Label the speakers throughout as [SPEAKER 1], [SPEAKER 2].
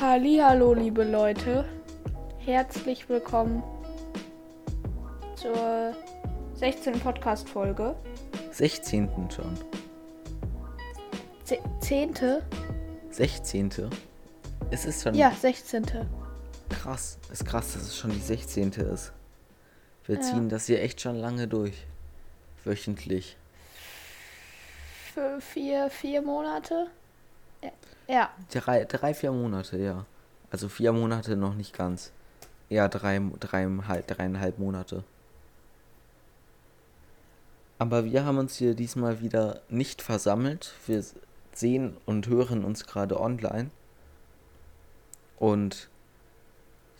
[SPEAKER 1] Hallo, liebe Leute. Herzlich willkommen zur 16. Podcast-Folge.
[SPEAKER 2] 16. schon.
[SPEAKER 1] Ze- Zehnte?
[SPEAKER 2] 16. Es ist schon
[SPEAKER 1] Ja, 16.
[SPEAKER 2] krass. Ist krass, dass es schon die 16. ist. Wir
[SPEAKER 1] Ja.
[SPEAKER 2] ziehen das hier echt schon lange durch. Wöchentlich.
[SPEAKER 1] Für vier, vier Monate? Ja. ja.
[SPEAKER 2] Drei, drei, vier Monate, ja. Also vier Monate noch nicht ganz. Eher drei, dreieinhalb, dreieinhalb Monate. Aber wir haben uns hier diesmal wieder nicht versammelt. Wir sehen und hören uns gerade online. Und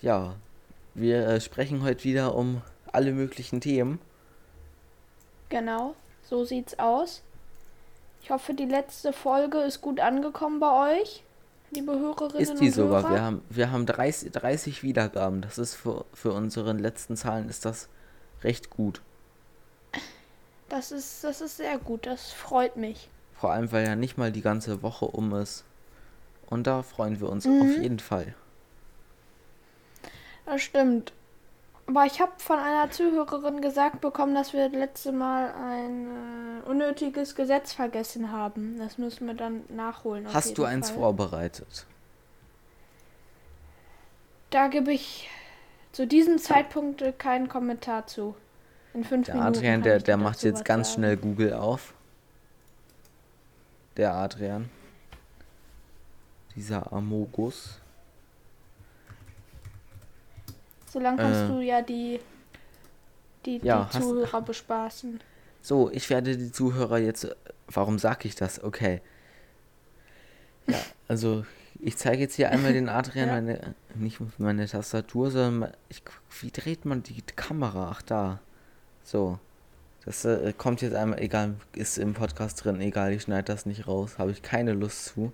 [SPEAKER 2] ja, wir äh, sprechen heute wieder um alle möglichen Themen.
[SPEAKER 1] Genau. So sieht's aus. Ich hoffe, die letzte Folge ist gut angekommen bei euch, liebe Hörerinnen
[SPEAKER 2] Ist die
[SPEAKER 1] und
[SPEAKER 2] sogar.
[SPEAKER 1] Hörer.
[SPEAKER 2] Wir haben, wir haben 30, 30 Wiedergaben. Das ist für, für unsere letzten Zahlen ist das recht gut.
[SPEAKER 1] Das ist, das ist sehr gut. Das freut mich.
[SPEAKER 2] Vor allem, weil ja nicht mal die ganze Woche um ist. Und da freuen wir uns
[SPEAKER 1] Mhm.
[SPEAKER 2] auf jeden Fall.
[SPEAKER 1] Das stimmt. Aber ich habe von einer Zuhörerin gesagt bekommen, dass wir das letzte Mal ein äh, unnötiges Gesetz vergessen haben. Das müssen wir dann nachholen.
[SPEAKER 2] Hast du eins
[SPEAKER 1] Fall.
[SPEAKER 2] vorbereitet?
[SPEAKER 1] Da gebe ich zu diesem Zeitpunkt äh, keinen Kommentar zu. In fünf
[SPEAKER 2] Der
[SPEAKER 1] Minuten.
[SPEAKER 2] Adrian, der, der macht jetzt ganz
[SPEAKER 1] sagen.
[SPEAKER 2] schnell Google auf. Der Adrian. Dieser Amogus.
[SPEAKER 1] Solange kannst
[SPEAKER 2] Äh,
[SPEAKER 1] du ja die, die,
[SPEAKER 2] ja,
[SPEAKER 1] die
[SPEAKER 2] hast-
[SPEAKER 1] Zuhörer bespaßen.
[SPEAKER 2] So, ich werde die Zuhörer jetzt. Warum sag ich das? Okay. Ja, also ich zeige jetzt hier einmal den Adrian
[SPEAKER 1] Ja.
[SPEAKER 2] meine, nicht meine Tastatur, sondern ich, wie dreht man die Kamera? Ach da. So. Das äh, kommt jetzt einmal, egal, ist im Podcast drin, egal, ich schneide das nicht raus, habe ich keine Lust zu.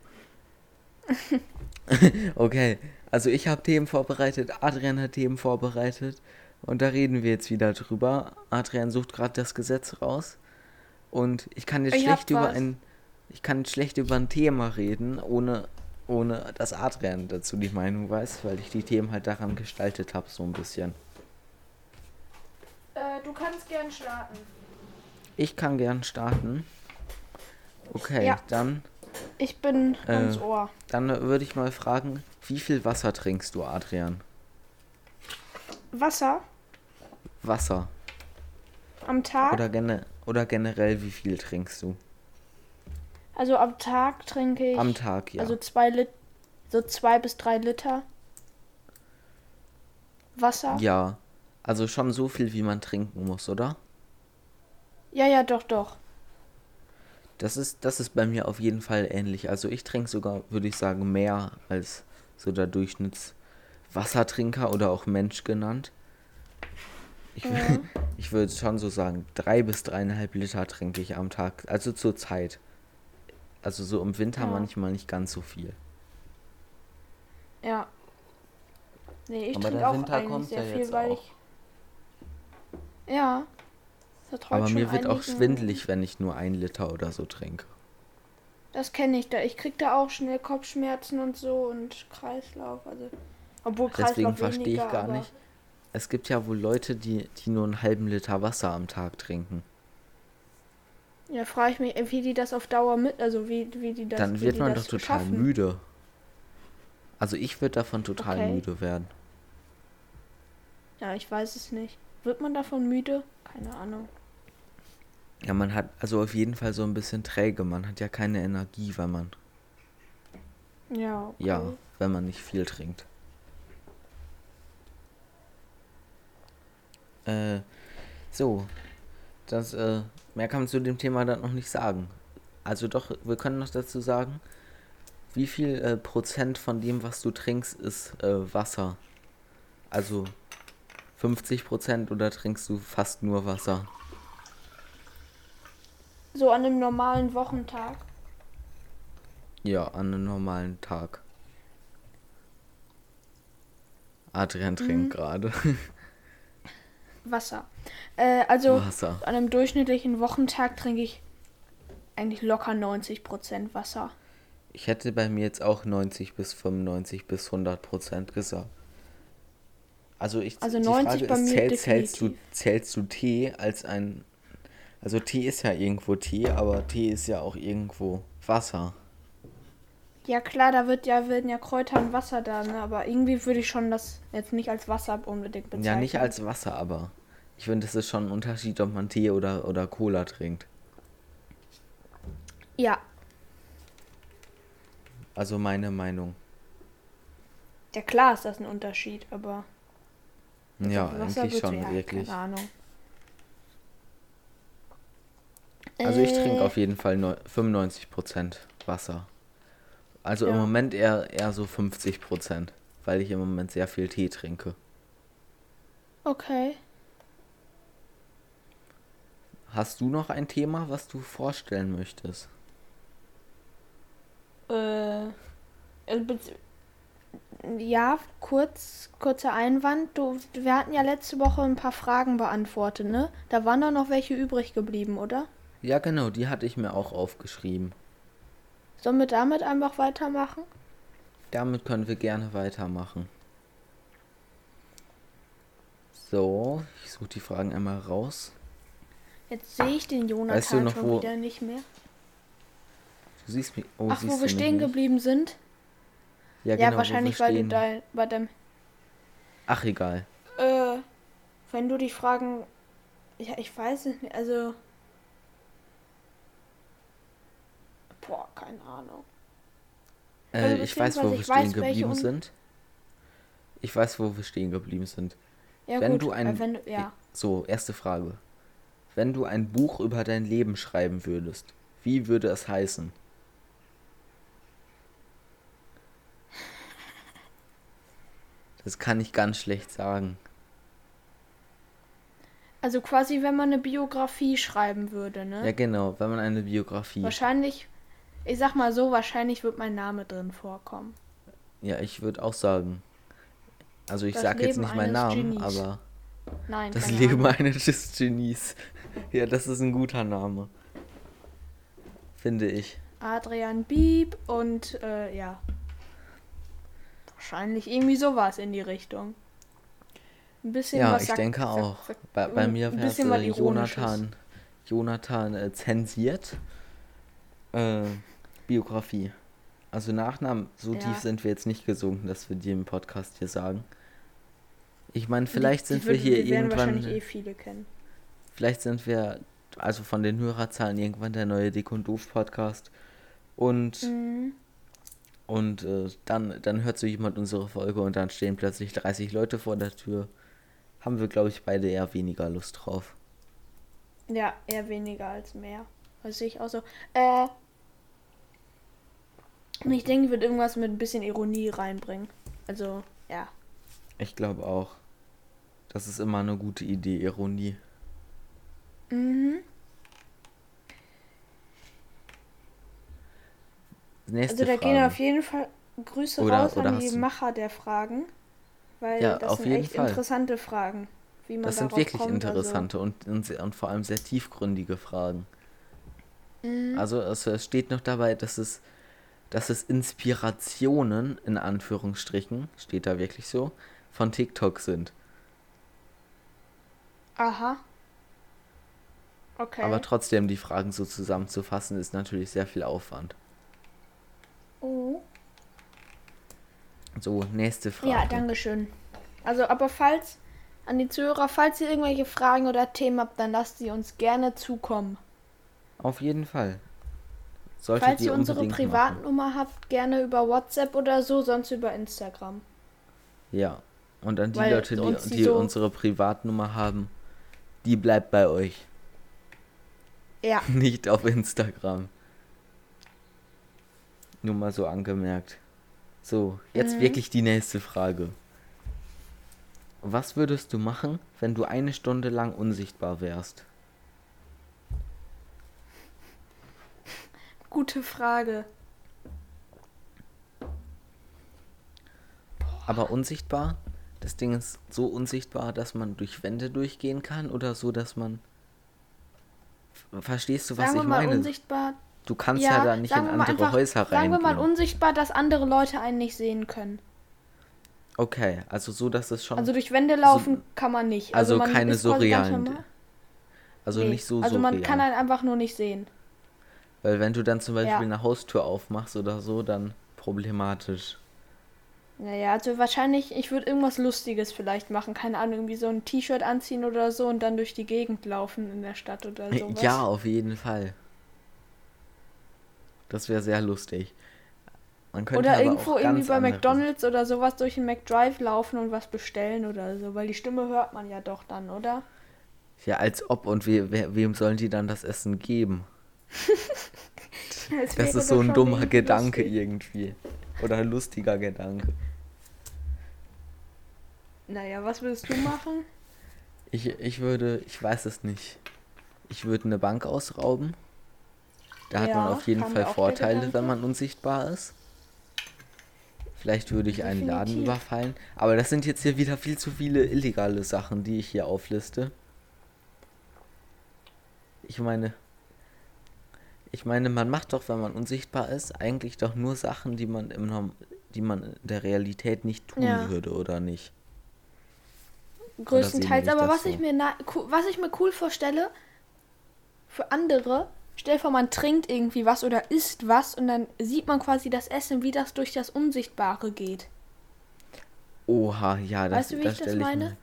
[SPEAKER 2] okay, also ich habe Themen vorbereitet, Adrian hat Themen vorbereitet und da reden wir jetzt wieder drüber. Adrian sucht gerade das Gesetz raus und ich kann jetzt
[SPEAKER 1] Ich
[SPEAKER 2] schlecht über ein ich kann jetzt schlecht über ein Thema reden, ohne ohne dass Adrian dazu die Meinung weiß, weil ich die Themen halt daran gestaltet habe so ein bisschen.
[SPEAKER 1] Äh, du kannst gern starten.
[SPEAKER 2] Ich kann gern starten. Okay,
[SPEAKER 1] Ja.
[SPEAKER 2] dann
[SPEAKER 1] Ich bin
[SPEAKER 2] Äh,
[SPEAKER 1] ans Ohr.
[SPEAKER 2] dann würde ich mal fragen, wie viel Wasser trinkst du, Adrian?
[SPEAKER 1] Wasser
[SPEAKER 2] Wasser
[SPEAKER 1] am Tag.
[SPEAKER 2] oder gene oder generell wie viel trinkst du
[SPEAKER 1] Also am Tag trinke ich
[SPEAKER 2] am Tag, ja.
[SPEAKER 1] also zwei Lit so zwei bis drei Liter Wasser.
[SPEAKER 2] ja. Also schon so viel, wie man trinken muss, oder?
[SPEAKER 1] ja, ja, doch, doch.
[SPEAKER 2] Das ist, das ist bei mir auf jeden Fall ähnlich. Also ich trinke sogar, würde ich sagen, mehr als so der Durchschnittswassertrinker oder auch Mensch genannt. Ich,
[SPEAKER 1] Ja.
[SPEAKER 2] ich würde schon so sagen, drei bis dreieinhalb Liter trinke ich am Tag. Also zur Zeit. Also so im Winter
[SPEAKER 1] Ja.
[SPEAKER 2] manchmal nicht ganz so viel.
[SPEAKER 1] Ja. Nee, ich trinke auch
[SPEAKER 2] Winter
[SPEAKER 1] eigentlich sehr
[SPEAKER 2] ja
[SPEAKER 1] viel, weil
[SPEAKER 2] auch.
[SPEAKER 1] ich ja.
[SPEAKER 2] Aber mir wird auch schwindelig, wenn ich nur ein Liter oder so trinke.
[SPEAKER 1] Das kenne ich da. Ich krieg da auch schnell Kopfschmerzen und so und Kreislauf. Also, obwohl Kreislauf
[SPEAKER 2] Deswegen verstehe ich gar nicht. Es gibt ja wohl Leute, die, die nur einen halben Liter Wasser am Tag trinken.
[SPEAKER 1] Ja, frage ich mich, wie die das auf Dauer mit, also wie, wie die das.
[SPEAKER 2] Dann wird man doch total
[SPEAKER 1] schaffen.
[SPEAKER 2] müde. Also ich würde davon total
[SPEAKER 1] Okay.
[SPEAKER 2] müde werden.
[SPEAKER 1] Ja, ich weiß es nicht. Wird man davon müde? Keine Ahnung.
[SPEAKER 2] Ja, man hat also auf jeden Fall so ein bisschen träge. Man hat ja keine Energie, wenn man,
[SPEAKER 1] Ja. Okay.
[SPEAKER 2] ja, wenn man nicht viel trinkt. Äh, so. Das, äh, mehr kann man zu dem Thema dann noch nicht sagen. Also doch, wir können noch dazu sagen, wie viel äh, Prozent von dem, was du trinkst, ist äh, Wasser. Also 50 Prozent oder trinkst du fast nur Wasser?
[SPEAKER 1] So an einem normalen Wochentag.
[SPEAKER 2] Ja, an einem normalen Tag. Adrian trinkt gerade.
[SPEAKER 1] Wasser. Äh, also
[SPEAKER 2] Wasser.
[SPEAKER 1] an einem durchschnittlichen Wochentag trinke ich eigentlich locker 90% Wasser.
[SPEAKER 2] Ich hätte bei mir jetzt auch 90 bis 95 bis 100 Prozent gesagt. Also ich
[SPEAKER 1] Also
[SPEAKER 2] die
[SPEAKER 1] 90
[SPEAKER 2] Frage
[SPEAKER 1] bei
[SPEAKER 2] ist,
[SPEAKER 1] mir
[SPEAKER 2] zählst, du, zählst du Tee als ein... Also Tee ist ja irgendwo Tee, aber Tee ist ja auch irgendwo Wasser.
[SPEAKER 1] Ja klar, da wird ja, werden ja Kräuter und Wasser da, ne? aber irgendwie würde ich schon das jetzt nicht als Wasser unbedingt bezeichnen.
[SPEAKER 2] Ja, nicht als Wasser, aber ich finde, es ist schon ein Unterschied, ob man Tee oder, oder Cola trinkt.
[SPEAKER 1] Ja,
[SPEAKER 2] Also meine Meinung.
[SPEAKER 1] ja klar ist das ein Unterschied, aber
[SPEAKER 2] Ja,
[SPEAKER 1] Wasser
[SPEAKER 2] eigentlich schon,
[SPEAKER 1] ja,
[SPEAKER 2] wirklich.
[SPEAKER 1] Keine Ahnung.
[SPEAKER 2] Also ich trinke
[SPEAKER 1] Äh,
[SPEAKER 2] auf jeden Fall neu- 95% Wasser. Also im
[SPEAKER 1] Ja.
[SPEAKER 2] Moment eher, eher so 50%, weil ich im Moment sehr viel Tee trinke.
[SPEAKER 1] Okay.
[SPEAKER 2] Hast du noch ein Thema, was du vorstellen möchtest?
[SPEAKER 1] Äh, also ja, kurz, kurzer Einwand. Du, wir hatten ja letzte Woche ein paar Fragen beantwortet, ne? Da waren doch noch welche übrig geblieben, oder?
[SPEAKER 2] Ja, genau, die hatte ich mir auch aufgeschrieben.
[SPEAKER 1] Sollen wir damit einfach weitermachen?
[SPEAKER 2] Damit können wir gerne weitermachen. So, ich suche die Fragen einmal raus.
[SPEAKER 1] Jetzt sehe ich den Jonathan
[SPEAKER 2] Weißt du noch,
[SPEAKER 1] schon
[SPEAKER 2] wo-
[SPEAKER 1] wieder nicht mehr.
[SPEAKER 2] Du siehst mich. Oh,
[SPEAKER 1] Ach,
[SPEAKER 2] siehst
[SPEAKER 1] wo wir stehen geblieben sind?
[SPEAKER 2] Ja,
[SPEAKER 1] Ja,
[SPEAKER 2] genau,
[SPEAKER 1] wahrscheinlich, weil du
[SPEAKER 2] stehen.
[SPEAKER 1] da bei deinem.
[SPEAKER 2] Ach, egal.
[SPEAKER 1] Äh, wenn du die Fragen. Ja, ich weiß es nicht. Also. Boah, keine Ahnung.
[SPEAKER 2] Äh,
[SPEAKER 1] Also
[SPEAKER 2] ich weiß, wo wir stehen geblieben
[SPEAKER 1] un-
[SPEAKER 2] sind. Ich weiß, wo wir stehen geblieben sind.
[SPEAKER 1] Ja,
[SPEAKER 2] Wenn
[SPEAKER 1] gut.
[SPEAKER 2] du ein-
[SPEAKER 1] äh, wenn du, ja.
[SPEAKER 2] So, erste Frage. Wenn du ein Buch über dein Leben schreiben würdest, wie würde es heißen? Das kann ich ganz schlecht sagen.
[SPEAKER 1] Also quasi, wenn man eine Biografie schreiben würde, ne?
[SPEAKER 2] Ja, genau, wenn man eine Biografie.
[SPEAKER 1] Wahrscheinlich, ich sag mal so, wahrscheinlich wird mein Name drin vorkommen.
[SPEAKER 2] Ja, ich würde auch sagen. Also ich
[SPEAKER 1] Das
[SPEAKER 2] sage jetzt
[SPEAKER 1] Leben
[SPEAKER 2] nicht meinen Namen,
[SPEAKER 1] Genies.
[SPEAKER 2] aber
[SPEAKER 1] Nein,
[SPEAKER 2] das Leben
[SPEAKER 1] Ahnung.
[SPEAKER 2] eines Genies. Ja, das ist ein guter Name. Finde ich.
[SPEAKER 1] Adrian Bieb und äh, ja. Wahrscheinlich irgendwie sowas in die Richtung. Ein bisschen
[SPEAKER 2] Ja,
[SPEAKER 1] was
[SPEAKER 2] ich
[SPEAKER 1] sagt-
[SPEAKER 2] denke
[SPEAKER 1] sagt-
[SPEAKER 2] auch.
[SPEAKER 1] sagt-
[SPEAKER 2] Bei, bei mir wäre es
[SPEAKER 1] bisschen was
[SPEAKER 2] äh. Jonathan, Jonathan äh, zensiert. Äh, Biografie. Also Nachnamen, so
[SPEAKER 1] Ja.
[SPEAKER 2] tief sind wir jetzt nicht gesunken, dass wir die im Podcast hier sagen. Ich meine, vielleicht
[SPEAKER 1] Die-
[SPEAKER 2] sind
[SPEAKER 1] die
[SPEAKER 2] wir hier irgendwann,
[SPEAKER 1] wahrscheinlich eh viele kennen.
[SPEAKER 2] vielleicht sind wir, also von den Hörerzahlen irgendwann der neue Dick und Doof Podcast. Und,
[SPEAKER 1] Mhm.
[SPEAKER 2] Und äh, dann, dann hört so jemand unsere Folge und dann stehen plötzlich 30 Leute vor der Tür. Haben wir, glaube ich, beide eher weniger Lust drauf.
[SPEAKER 1] Ja, eher weniger als mehr. Das sehe ich auch so. Äh. und Ich denke, ich würde irgendwas mit ein bisschen Ironie reinbringen. Also, ja.
[SPEAKER 2] Ich glaube auch. Das ist immer eine gute Idee, Ironie.
[SPEAKER 1] Mhm.
[SPEAKER 2] Nächste
[SPEAKER 1] Also da
[SPEAKER 2] Frage.
[SPEAKER 1] gehen auf jeden Fall Grüße
[SPEAKER 2] Oder-
[SPEAKER 1] raus
[SPEAKER 2] oder
[SPEAKER 1] an die Macher der Fragen. Weil
[SPEAKER 2] Ja,
[SPEAKER 1] das sind echt
[SPEAKER 2] Fall.
[SPEAKER 1] interessante Fragen. Wie man
[SPEAKER 2] das sind wirklich
[SPEAKER 1] kommt, also
[SPEAKER 2] interessante und, und, sehr- und vor allem sehr tiefgründige Fragen.
[SPEAKER 1] Mhm.
[SPEAKER 2] Also es, es steht noch dabei, dass es, dass es Inspirationen, in Anführungsstrichen, steht da wirklich so, von TikTok sind.
[SPEAKER 1] Aha. Okay.
[SPEAKER 2] Aber trotzdem die Fragen so zusammenzufassen, ist natürlich sehr viel Aufwand.
[SPEAKER 1] Oh.
[SPEAKER 2] So, nächste Frage.
[SPEAKER 1] Ja, danke schön. Also, aber falls, an die Zuhörer, falls ihr irgendwelche Fragen oder Themen habt, dann lasst sie uns gerne zukommen.
[SPEAKER 2] Auf jeden Fall. Solltet
[SPEAKER 1] falls ihr unsere
[SPEAKER 2] unbedingt machen.
[SPEAKER 1] Privatnummer habt, gerne über WhatsApp oder so, sonst über Instagram.
[SPEAKER 2] Ja. Und an die
[SPEAKER 1] Weil
[SPEAKER 2] Leute, die,
[SPEAKER 1] die
[SPEAKER 2] die
[SPEAKER 1] so-
[SPEAKER 2] unsere Privatnummer haben, die bleibt bei euch.
[SPEAKER 1] Ja.
[SPEAKER 2] Nicht auf Instagram. Nur mal so angemerkt. So, jetzt
[SPEAKER 1] Mhm.
[SPEAKER 2] wirklich die nächste Frage. Was würdest du machen, wenn du eine Stunde lang unsichtbar wärst?
[SPEAKER 1] Gute Frage.
[SPEAKER 2] Aber unsichtbar, das Ding ist so unsichtbar, dass man durch Wände durchgehen kann oder so, dass man. Verstehst du, was
[SPEAKER 1] Sagen wir
[SPEAKER 2] ich
[SPEAKER 1] mal
[SPEAKER 2] meine?
[SPEAKER 1] unsichtbar.
[SPEAKER 2] Du kannst ja, da nicht in andere
[SPEAKER 1] einfach-
[SPEAKER 2] Häuser
[SPEAKER 1] Sagen wir mal unsichtbar, dass andere Leute einen nicht sehen können.
[SPEAKER 2] Okay, also so, dass es schon.
[SPEAKER 1] Also durch Wände laufen kann man nicht.
[SPEAKER 2] also
[SPEAKER 1] man
[SPEAKER 2] keine surrealen- also
[SPEAKER 1] Nee,
[SPEAKER 2] nicht so
[SPEAKER 1] Also man
[SPEAKER 2] surreal.
[SPEAKER 1] kann einen einfach nur nicht sehen.
[SPEAKER 2] Weil wenn du dann zum Beispiel
[SPEAKER 1] Ja.
[SPEAKER 2] eine Haustür aufmachst oder so, dann problematisch.
[SPEAKER 1] Naja, also wahrscheinlich, ich würde irgendwas Lustiges vielleicht machen. Keine Ahnung, irgendwie so ein T-Shirt anziehen oder so und dann durch die Gegend laufen in der Stadt oder sowas.
[SPEAKER 2] Ja, auf jeden Fall. Das wäre sehr lustig. Man könnte
[SPEAKER 1] Oder irgendwo irgendwie bei McDonalds oder sowas durch den McDrive laufen und was bestellen oder so, weil die Stimme hört man ja doch dann, oder?
[SPEAKER 2] Ja, als ob und we we wem sollen die dann das Essen geben? Das
[SPEAKER 1] wäre
[SPEAKER 2] ist so ein dummer
[SPEAKER 1] irgendwie
[SPEAKER 2] Gedanke
[SPEAKER 1] lustig.
[SPEAKER 2] irgendwie. Oder ein lustiger Gedanke.
[SPEAKER 1] Naja, was würdest du machen?
[SPEAKER 2] Ich, ich würde, ich weiß es nicht. Ich würde eine Bank ausrauben. Da hat man
[SPEAKER 1] Ja,
[SPEAKER 2] auf jeden Fall Vorteile, wenn man unsichtbar ist. Vielleicht würde ich einen Laden überfallen. Aber das sind jetzt hier wieder viel zu viele illegale Sachen, die ich hier aufliste. Ich meine, ich meine, man macht doch, wenn man unsichtbar ist, eigentlich doch nur Sachen, die man im Norm die man in der Realität nicht tun
[SPEAKER 1] Ja.
[SPEAKER 2] würde, oder nicht?
[SPEAKER 1] Größtenteils, aber was
[SPEAKER 2] so?
[SPEAKER 1] ich mir was ich mir cool vorstelle für andere, stell vor, man trinkt irgendwie was oder isst was und dann sieht man quasi das Essen, wie das durch das Unsichtbare geht.
[SPEAKER 2] Oha, ja, das,
[SPEAKER 1] Weißt du, wie
[SPEAKER 2] das
[SPEAKER 1] ich das meine?
[SPEAKER 2] mir-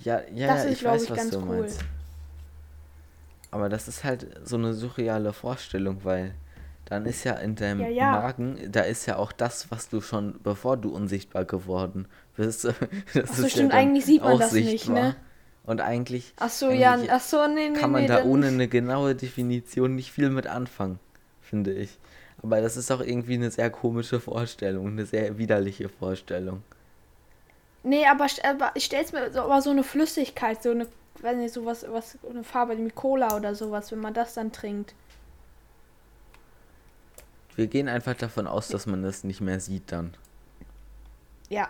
[SPEAKER 2] Ja, ja,
[SPEAKER 1] Das
[SPEAKER 2] ja,
[SPEAKER 1] ist,
[SPEAKER 2] ich weiß,
[SPEAKER 1] ich,
[SPEAKER 2] was
[SPEAKER 1] ganz
[SPEAKER 2] du
[SPEAKER 1] cool.
[SPEAKER 2] meinst. Aber das ist halt so eine surreale Vorstellung, weil dann ist ja in deinem
[SPEAKER 1] Ja, ja.
[SPEAKER 2] Magen, da ist ja auch das, was du schon, bevor du unsichtbar geworden bist. Das
[SPEAKER 1] Ach so,
[SPEAKER 2] ist
[SPEAKER 1] stimmt,
[SPEAKER 2] ja
[SPEAKER 1] eigentlich sieht man das nicht,
[SPEAKER 2] sichtbar.
[SPEAKER 1] ne?
[SPEAKER 2] Und eigentlich
[SPEAKER 1] Ach so, ja,
[SPEAKER 2] Eigentlich
[SPEAKER 1] ach so, nee, nee,
[SPEAKER 2] kann man
[SPEAKER 1] nee,
[SPEAKER 2] da ohne eine genaue Definition nicht viel mit anfangen, finde ich. Aber das ist auch irgendwie eine sehr komische Vorstellung, eine sehr widerliche Vorstellung.
[SPEAKER 1] Nee, aber, aber ich stell's mir so, aber so eine Flüssigkeit, so eine, weiß nicht, sowas, was, eine Farbe wie Cola oder sowas, wenn man das dann trinkt.
[SPEAKER 2] Wir gehen einfach davon aus, dass man das nicht mehr sieht dann.
[SPEAKER 1] Ja.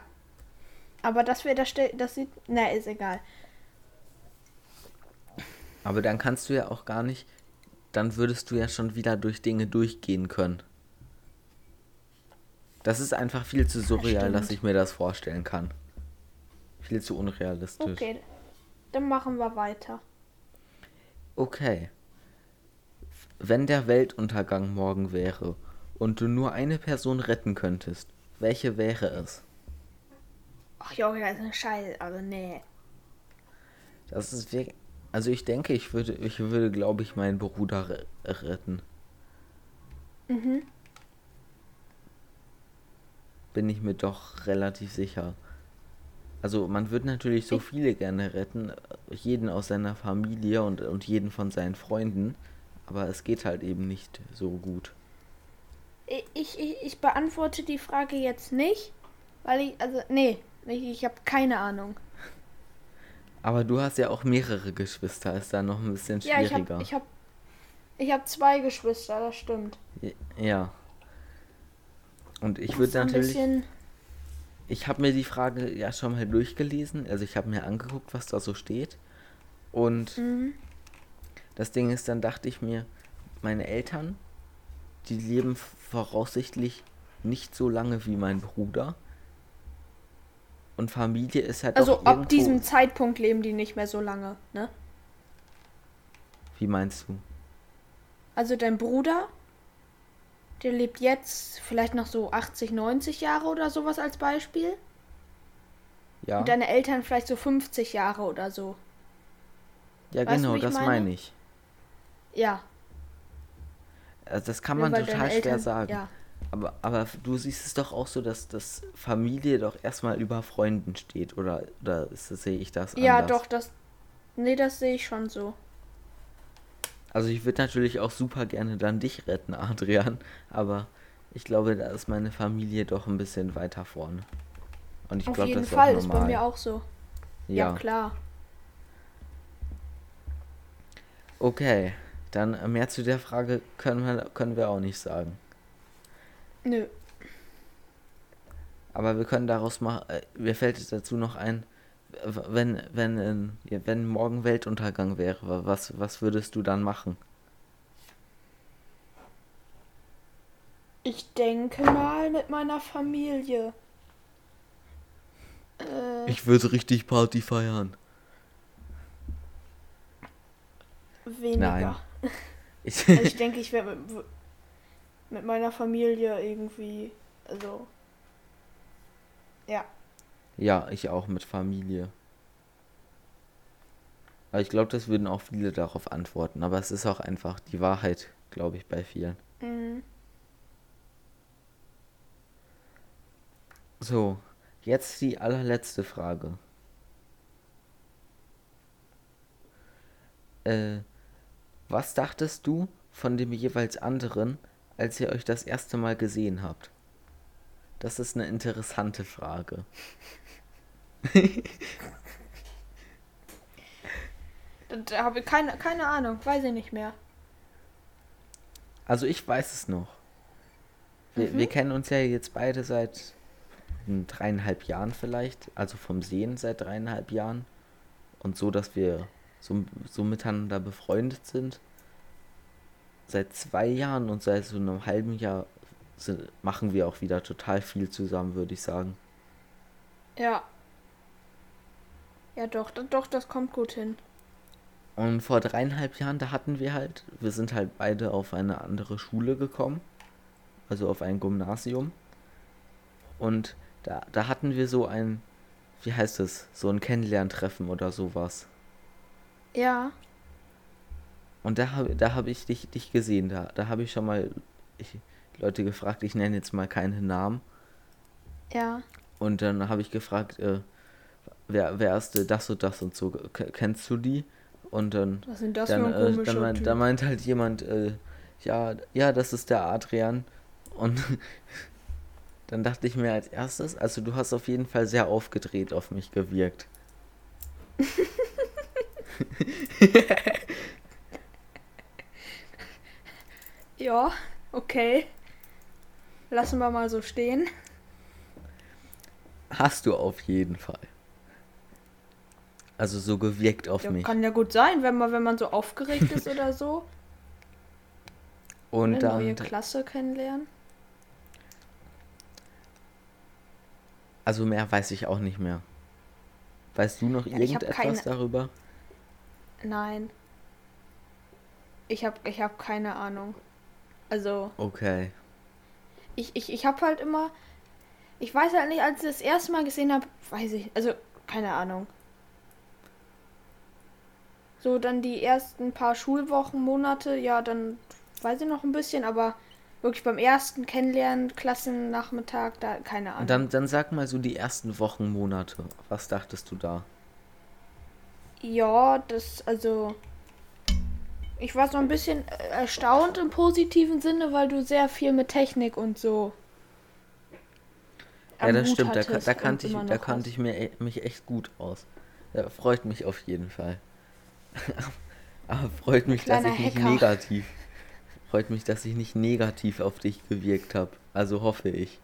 [SPEAKER 1] Aber das wäre, das, das sieht, na, ist egal.
[SPEAKER 2] Aber dann kannst du ja auch gar nicht, dann würdest du ja schon wieder durch Dinge durchgehen können. Das ist einfach viel zu surreal, dass
[SPEAKER 1] stimmt.
[SPEAKER 2] ich mir das vorstellen kann. Viel zu unrealistisch.
[SPEAKER 1] Okay, dann machen wir weiter.
[SPEAKER 2] Okay. Wenn der Weltuntergang morgen wäre und du nur eine Person retten könntest, welche wäre es?
[SPEAKER 1] Ach Junge, das ist ein Scheiß, aber nee.
[SPEAKER 2] Das ist wirklich. Also ich denke, ich würde, ich würde, glaube ich, meinen Bruder re retten.
[SPEAKER 1] Mhm.
[SPEAKER 2] Bin ich mir doch relativ sicher. Also man würde natürlich so viele gerne retten, jeden aus seiner Familie und, und jeden von seinen Freunden, aber es geht halt eben nicht so gut.
[SPEAKER 1] Ich, ich, ich, ich beantworte die Frage jetzt nicht, weil ich, also, nee, ich, ich habe keine Ahnung.
[SPEAKER 2] Aber du hast ja auch mehrere Geschwister, ist da noch ein bisschen
[SPEAKER 1] Ja, ich
[SPEAKER 2] schwieriger.
[SPEAKER 1] habe ich hab, ich hab zwei Geschwister, das stimmt.
[SPEAKER 2] Ja. Und ich würde
[SPEAKER 1] ist ein
[SPEAKER 2] natürlich,
[SPEAKER 1] bisschen,
[SPEAKER 2] ich habe mir die Frage ja schon mal durchgelesen, also ich habe mir angeguckt, was da so steht. Und
[SPEAKER 1] mhm.
[SPEAKER 2] das Ding ist, dann dachte ich mir, meine Eltern, die leben voraussichtlich nicht so lange wie mein Bruder. Und Familie ist halt
[SPEAKER 1] Also
[SPEAKER 2] doch
[SPEAKER 1] ab
[SPEAKER 2] irgendwo,
[SPEAKER 1] diesem Zeitpunkt leben die nicht mehr so lange, ne?
[SPEAKER 2] Wie meinst du?
[SPEAKER 1] Also dein Bruder, der lebt jetzt vielleicht noch so 80, 90 Jahre oder sowas als Beispiel.
[SPEAKER 2] Ja,
[SPEAKER 1] Und deine Eltern vielleicht so 50 Jahre oder so.
[SPEAKER 2] ja
[SPEAKER 1] weißt
[SPEAKER 2] genau, das
[SPEAKER 1] meine?
[SPEAKER 2] meine ich.
[SPEAKER 1] Ja.
[SPEAKER 2] Also das kann man total schwer
[SPEAKER 1] Eltern-
[SPEAKER 2] sagen.
[SPEAKER 1] Ja.
[SPEAKER 2] Aber, aber du siehst es doch auch so, dass das Familie doch erstmal über Freunden steht, oder, oder ist sehe ich das
[SPEAKER 1] ja,
[SPEAKER 2] anders?
[SPEAKER 1] doch, das. Nee, das sehe ich schon so.
[SPEAKER 2] Also ich würde natürlich auch super gerne dann dich retten, Adrian, aber ich glaube, da ist meine Familie doch ein bisschen weiter vorne. Und ich
[SPEAKER 1] Auf
[SPEAKER 2] glaube,
[SPEAKER 1] jeden
[SPEAKER 2] das ist
[SPEAKER 1] Fall,
[SPEAKER 2] auch
[SPEAKER 1] ist
[SPEAKER 2] normal.
[SPEAKER 1] bei mir auch so. Ja,
[SPEAKER 2] ja.
[SPEAKER 1] klar.
[SPEAKER 2] Okay, dann mehr zu der Frage können wir, können wir auch nicht sagen.
[SPEAKER 1] Nö.
[SPEAKER 2] Aber wir können daraus machen, äh, mir fällt es dazu noch ein, wenn, wenn, äh, wenn morgen Weltuntergang wäre, was, was würdest du dann machen?
[SPEAKER 1] Ich denke mal mit meiner Familie. Äh,
[SPEAKER 2] Ich würde richtig Party feiern.
[SPEAKER 1] weniger.
[SPEAKER 2] Nein. Ich,
[SPEAKER 1] Also ich denke, ich werde mit, mit meiner Familie irgendwie, also ja,
[SPEAKER 2] ja, ich auch mit Familie. Aber ich glaube, das würden auch viele darauf antworten. Aber es ist auch einfach die Wahrheit, glaube ich, bei vielen.
[SPEAKER 1] mhm.
[SPEAKER 2] So, jetzt die allerletzte Frage. Äh, was dachtest du von dem jeweils anderen, als ihr euch das erste Mal gesehen habt? Das ist eine interessante Frage.
[SPEAKER 1] da, habe ich keine, keine Ahnung, weiß ich nicht mehr.
[SPEAKER 2] Also ich weiß es noch. Wir,
[SPEAKER 1] Mhm.
[SPEAKER 2] wir kennen uns ja jetzt beide seit dreieinhalb Jahren vielleicht, also vom Sehen seit dreieinhalb Jahren. Und so, dass wir so, so miteinander befreundet sind. Seit zwei Jahren und seit so einem halben Jahr sind, machen wir auch wieder total viel zusammen, würde ich sagen.
[SPEAKER 1] Ja. Ja, doch, doch, das kommt gut hin.
[SPEAKER 2] Und vor dreieinhalb Jahren, da hatten wir halt, wir sind halt beide auf eine andere Schule gekommen, also auf ein Gymnasium. Und da, da hatten wir so ein, wie heißt es, so ein Kennenlerntreffen oder sowas.
[SPEAKER 1] Ja,
[SPEAKER 2] Und da habe da hab ich dich, dich gesehen, da, da habe ich schon mal ich, Leute gefragt, ich nenne jetzt mal keine Namen.
[SPEAKER 1] ja.
[SPEAKER 2] Und dann habe ich gefragt, äh, wer, wer ist äh, das und das und so, K kennst du die? Und dann
[SPEAKER 1] Was sind das
[SPEAKER 2] dann,
[SPEAKER 1] für
[SPEAKER 2] äh, dann, meint, dann meint halt jemand, äh, ja, ja, das ist der Adrian. Und dann dachte ich mir als erstes, also du hast auf jeden Fall sehr aufgedreht auf mich gewirkt.
[SPEAKER 1] Ja, okay. Lassen wir mal so stehen.
[SPEAKER 2] Hast du auf jeden Fall. Also so gewirkt auf
[SPEAKER 1] Ja,
[SPEAKER 2] mich.
[SPEAKER 1] kann ja gut sein, wenn man, wenn man so aufgeregt ist oder so.
[SPEAKER 2] Und
[SPEAKER 1] Eine neue
[SPEAKER 2] dann,
[SPEAKER 1] Klasse kennenlernen.
[SPEAKER 2] also mehr weiß ich auch nicht mehr. Weißt du noch
[SPEAKER 1] Ja,
[SPEAKER 2] irgendetwas
[SPEAKER 1] keine-
[SPEAKER 2] darüber?
[SPEAKER 1] Nein. Ich hab, ich hab keine Ahnung. Also,
[SPEAKER 2] Okay.
[SPEAKER 1] ich, ich, ich hab halt immer. Ich weiß halt nicht, als ich das erste Mal gesehen habe, weiß ich. Also, keine Ahnung. So, dann die ersten paar Schulwochen, Monate, ja, dann weiß ich noch ein bisschen, aber wirklich beim ersten Kennenlernen, Klassennachmittag, da keine Ahnung.
[SPEAKER 2] Und dann, dann sag mal so die ersten Wochen, Monate. Was dachtest du da?
[SPEAKER 1] Ja, das, also. Ich war so ein bisschen äh, erstaunt im positiven Sinne, weil du sehr viel mit Technik und so.
[SPEAKER 2] Ja, das
[SPEAKER 1] Hut
[SPEAKER 2] stimmt, da, da kannte ich, da kannte ich mir, e- mich echt gut aus. Ja, freut mich auf jeden Fall. Aber freut mich, dass ich nicht
[SPEAKER 1] Hacker.
[SPEAKER 2] negativ. Freut mich, dass ich nicht negativ auf dich gewirkt habe. Also hoffe ich.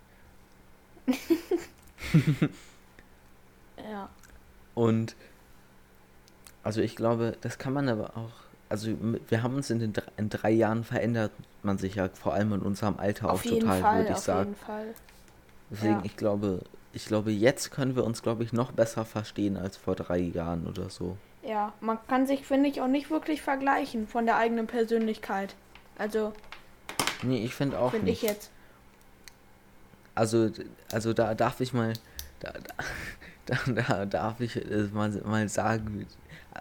[SPEAKER 1] Ja.
[SPEAKER 2] Und also ich glaube, das kann man aber auch. Also wir haben uns in den in drei Jahren verändert, man sich ja vor allem in unserem Alter
[SPEAKER 1] Auf
[SPEAKER 2] auch total,
[SPEAKER 1] Fall,
[SPEAKER 2] würde ich
[SPEAKER 1] auf
[SPEAKER 2] sagen.
[SPEAKER 1] jeden Fall.
[SPEAKER 2] Deswegen,
[SPEAKER 1] Ja.
[SPEAKER 2] ich glaube, ich glaube, jetzt können wir uns, glaube ich, noch besser verstehen als vor drei Jahren oder so.
[SPEAKER 1] Ja, man kann sich, finde ich, auch nicht wirklich vergleichen von der eigenen Persönlichkeit. Also,
[SPEAKER 2] Nee, ich finde auch
[SPEAKER 1] finde ich jetzt.
[SPEAKER 2] Also, also da darf ich mal, da, da, da, da darf ich äh, mal, mal sagen,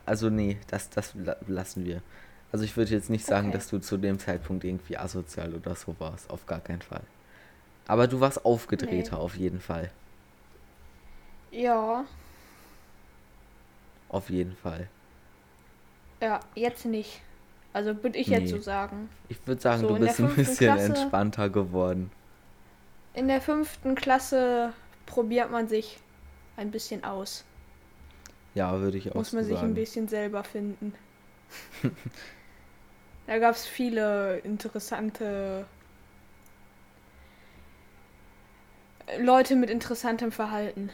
[SPEAKER 2] also nee, das, das la- lassen wir. Also ich würde jetzt nicht sagen,
[SPEAKER 1] Okay.
[SPEAKER 2] dass du zu dem Zeitpunkt irgendwie asozial oder so warst, auf gar keinen Fall. Aber du warst aufgedrehter auf jeden Fall,
[SPEAKER 1] Ja,
[SPEAKER 2] auf jeden Fall.
[SPEAKER 1] ja, jetzt nicht. Also, würde ich jetzt
[SPEAKER 2] Nee.
[SPEAKER 1] so sagen.
[SPEAKER 2] Ich würde sagen,
[SPEAKER 1] So,
[SPEAKER 2] du bist ein bisschen
[SPEAKER 1] Klasse-
[SPEAKER 2] entspannter geworden.
[SPEAKER 1] In der fünften Klasse probiert man sich ein bisschen aus.
[SPEAKER 2] Ja, würde ich auch
[SPEAKER 1] Muss
[SPEAKER 2] so
[SPEAKER 1] man sich ein
[SPEAKER 2] sagen.
[SPEAKER 1] bisschen selber finden. da gab es viele interessante Leute mit interessantem Verhalten.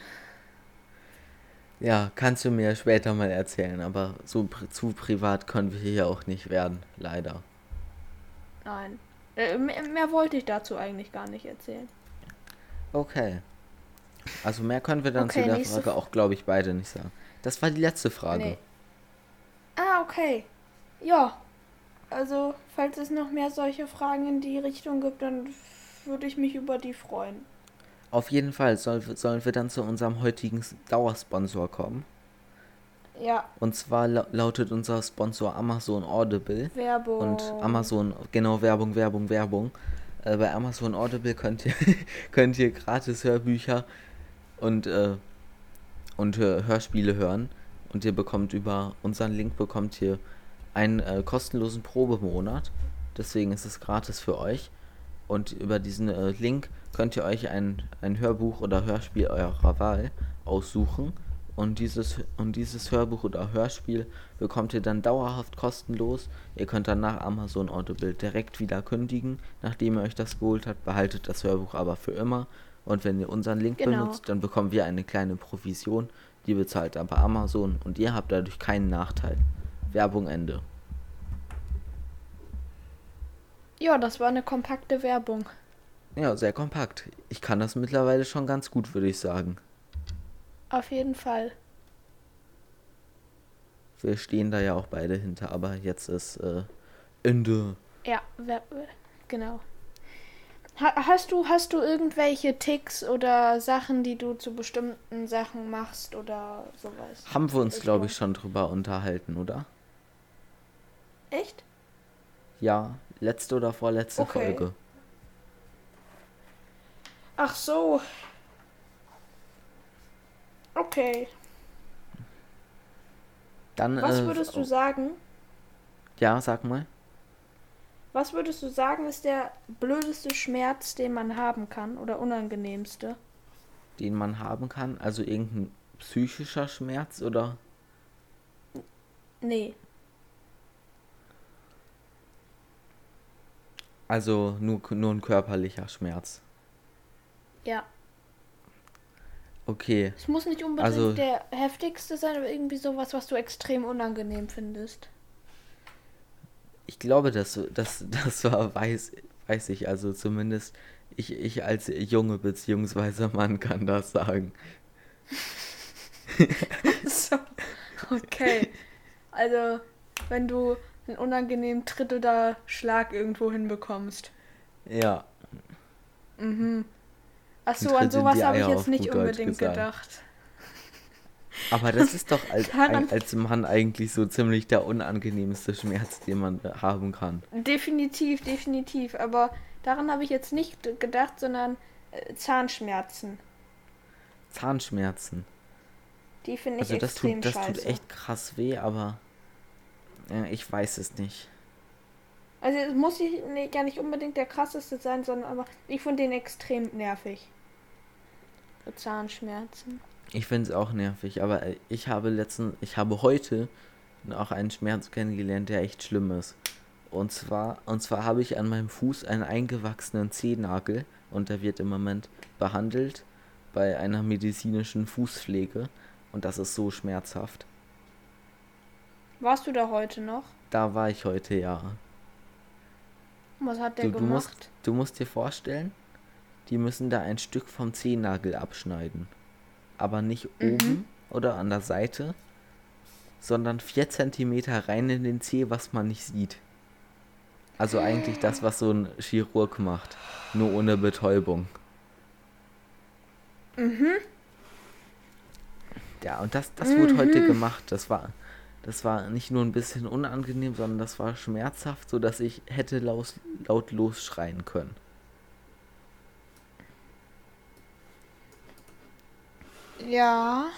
[SPEAKER 2] Ja, kannst du mir später mal erzählen, aber so pri zu privat können wir hier auch nicht werden, leider.
[SPEAKER 1] Nein. Äh, mehr, mehr wollte ich dazu eigentlich gar nicht erzählen.
[SPEAKER 2] Okay. Also mehr können wir dann
[SPEAKER 1] Okay,
[SPEAKER 2] zu der Frage auch, glaube ich, beide nicht sagen. Das war die letzte Frage.
[SPEAKER 1] Nee. Ah, okay. Ja. Also, falls es noch mehr solche Fragen in die Richtung gibt, dann würde ich mich über die freuen.
[SPEAKER 2] Auf jeden Fall soll, sollen wir dann zu unserem heutigen Dauersponsor kommen.
[SPEAKER 1] Ja,
[SPEAKER 2] Und zwar lau- lautet unser Sponsor Amazon Audible.
[SPEAKER 1] Werbung.
[SPEAKER 2] Und Amazon, genau, Werbung, Werbung, Werbung. Äh, bei Amazon Audible könnt ihr, könnt ihr gratis Hörbücher und, äh, und Hörspiele hören. Und ihr bekommt über unseren Link bekommt ihr einen äh, kostenlosen Probemonat. Deswegen ist es gratis für euch. Und über diesen äh, Link könnt ihr euch ein, ein Hörbuch oder Hörspiel eurer Wahl aussuchen. Und dieses, und dieses Hörbuch oder Hörspiel bekommt ihr dann dauerhaft kostenlos. Ihr könnt dann nach Amazon Audible direkt wieder kündigen, nachdem ihr euch das geholt habt. Behaltet das Hörbuch aber für immer. Und wenn ihr unseren Link
[SPEAKER 1] Genau.
[SPEAKER 2] benutzt, dann bekommen wir eine kleine Provision. Die bezahlt aber Amazon und ihr habt dadurch keinen Nachteil. Werbung Ende.
[SPEAKER 1] Ja, das war eine kompakte Werbung.
[SPEAKER 2] Ja, sehr kompakt. Ich kann das mittlerweile schon ganz gut, würde ich sagen.
[SPEAKER 1] Auf jeden Fall.
[SPEAKER 2] Wir stehen da ja auch beide hinter, aber jetzt ist äh, Ende.
[SPEAKER 1] Ja, wer, genau. Ha, hast du hast du irgendwelche Ticks oder Sachen, die du zu bestimmten Sachen machst oder sowas?
[SPEAKER 2] Haben wir uns, glaube
[SPEAKER 1] glaub-
[SPEAKER 2] ich, schon drüber unterhalten, oder?
[SPEAKER 1] Echt?
[SPEAKER 2] Ja, letzte oder vorletzte
[SPEAKER 1] Okay.
[SPEAKER 2] Folge.
[SPEAKER 1] Ach so. Okay.
[SPEAKER 2] Dann,
[SPEAKER 1] Was
[SPEAKER 2] äh,
[SPEAKER 1] würdest du
[SPEAKER 2] oh,
[SPEAKER 1] sagen?
[SPEAKER 2] Ja, sag mal.
[SPEAKER 1] Was würdest du sagen, ist der blödeste Schmerz, den man haben kann oder unangenehmste?
[SPEAKER 2] Den man haben kann. Also irgendein psychischer Schmerz oder.
[SPEAKER 1] Nee.
[SPEAKER 2] Also nur, nur ein körperlicher Schmerz.
[SPEAKER 1] Ja.
[SPEAKER 2] Okay.
[SPEAKER 1] Es muss nicht unbedingt
[SPEAKER 2] Also-
[SPEAKER 1] der heftigste sein, aber irgendwie sowas, was du extrem unangenehm findest.
[SPEAKER 2] Ich glaube, das, das, das war, weiß, weiß ich, also zumindest ich, ich als Junge beziehungsweise Mann kann das sagen.
[SPEAKER 1] so. Okay. Also, wenn du einen unangenehmen Tritt oder Schlag irgendwo hinbekommst.
[SPEAKER 2] Ja,
[SPEAKER 1] Mhm. Achso, an sowas habe ich jetzt nicht unbedingt
[SPEAKER 2] gesagt.
[SPEAKER 1] gedacht.
[SPEAKER 2] Aber das ist doch als,
[SPEAKER 1] Daran-
[SPEAKER 2] als Mann eigentlich so ziemlich der unangenehmste Schmerz, den man haben kann.
[SPEAKER 1] Definitiv, definitiv. Aber daran habe ich jetzt nicht gedacht, sondern äh, Zahnschmerzen.
[SPEAKER 2] Zahnschmerzen.
[SPEAKER 1] Die finde ich
[SPEAKER 2] Also das
[SPEAKER 1] extrem
[SPEAKER 2] tut, das
[SPEAKER 1] scheiße.
[SPEAKER 2] tut echt krass weh, aber ja, ich weiß es nicht.
[SPEAKER 1] Also es muss nicht, nee, gar nicht unbedingt der krasseste sein, sondern aber ich finde den extrem nervig. Zahnschmerzen.
[SPEAKER 2] Ich finde es auch nervig, aber äh, ich habe letzten, ich habe heute auch einen Schmerz kennengelernt, der echt schlimm ist. Und zwar, und zwar habe ich an meinem Fuß einen eingewachsenen Zehennagel und der wird im Moment behandelt bei einer medizinischen Fußpflege und das ist so schmerzhaft.
[SPEAKER 1] Warst du da heute noch?
[SPEAKER 2] Da war ich heute ja.
[SPEAKER 1] Was hat der
[SPEAKER 2] Du, du,
[SPEAKER 1] gemacht?
[SPEAKER 2] musst, du musst dir vorstellen, die müssen da ein Stück vom Zehennagel abschneiden. Aber nicht
[SPEAKER 1] Mhm.
[SPEAKER 2] oben oder an der Seite, sondern 4 cm rein in den Zeh, was man nicht sieht. Also eigentlich das, was so ein Chirurg macht, nur ohne Betäubung.
[SPEAKER 1] Mhm.
[SPEAKER 2] Ja, und das, das wurde heute
[SPEAKER 1] Mhm.
[SPEAKER 2] gemacht. Das war, das war nicht nur ein bisschen unangenehm, sondern das war schmerzhaft, sodass ich hätte laut, laut losschreien können.
[SPEAKER 1] Ja,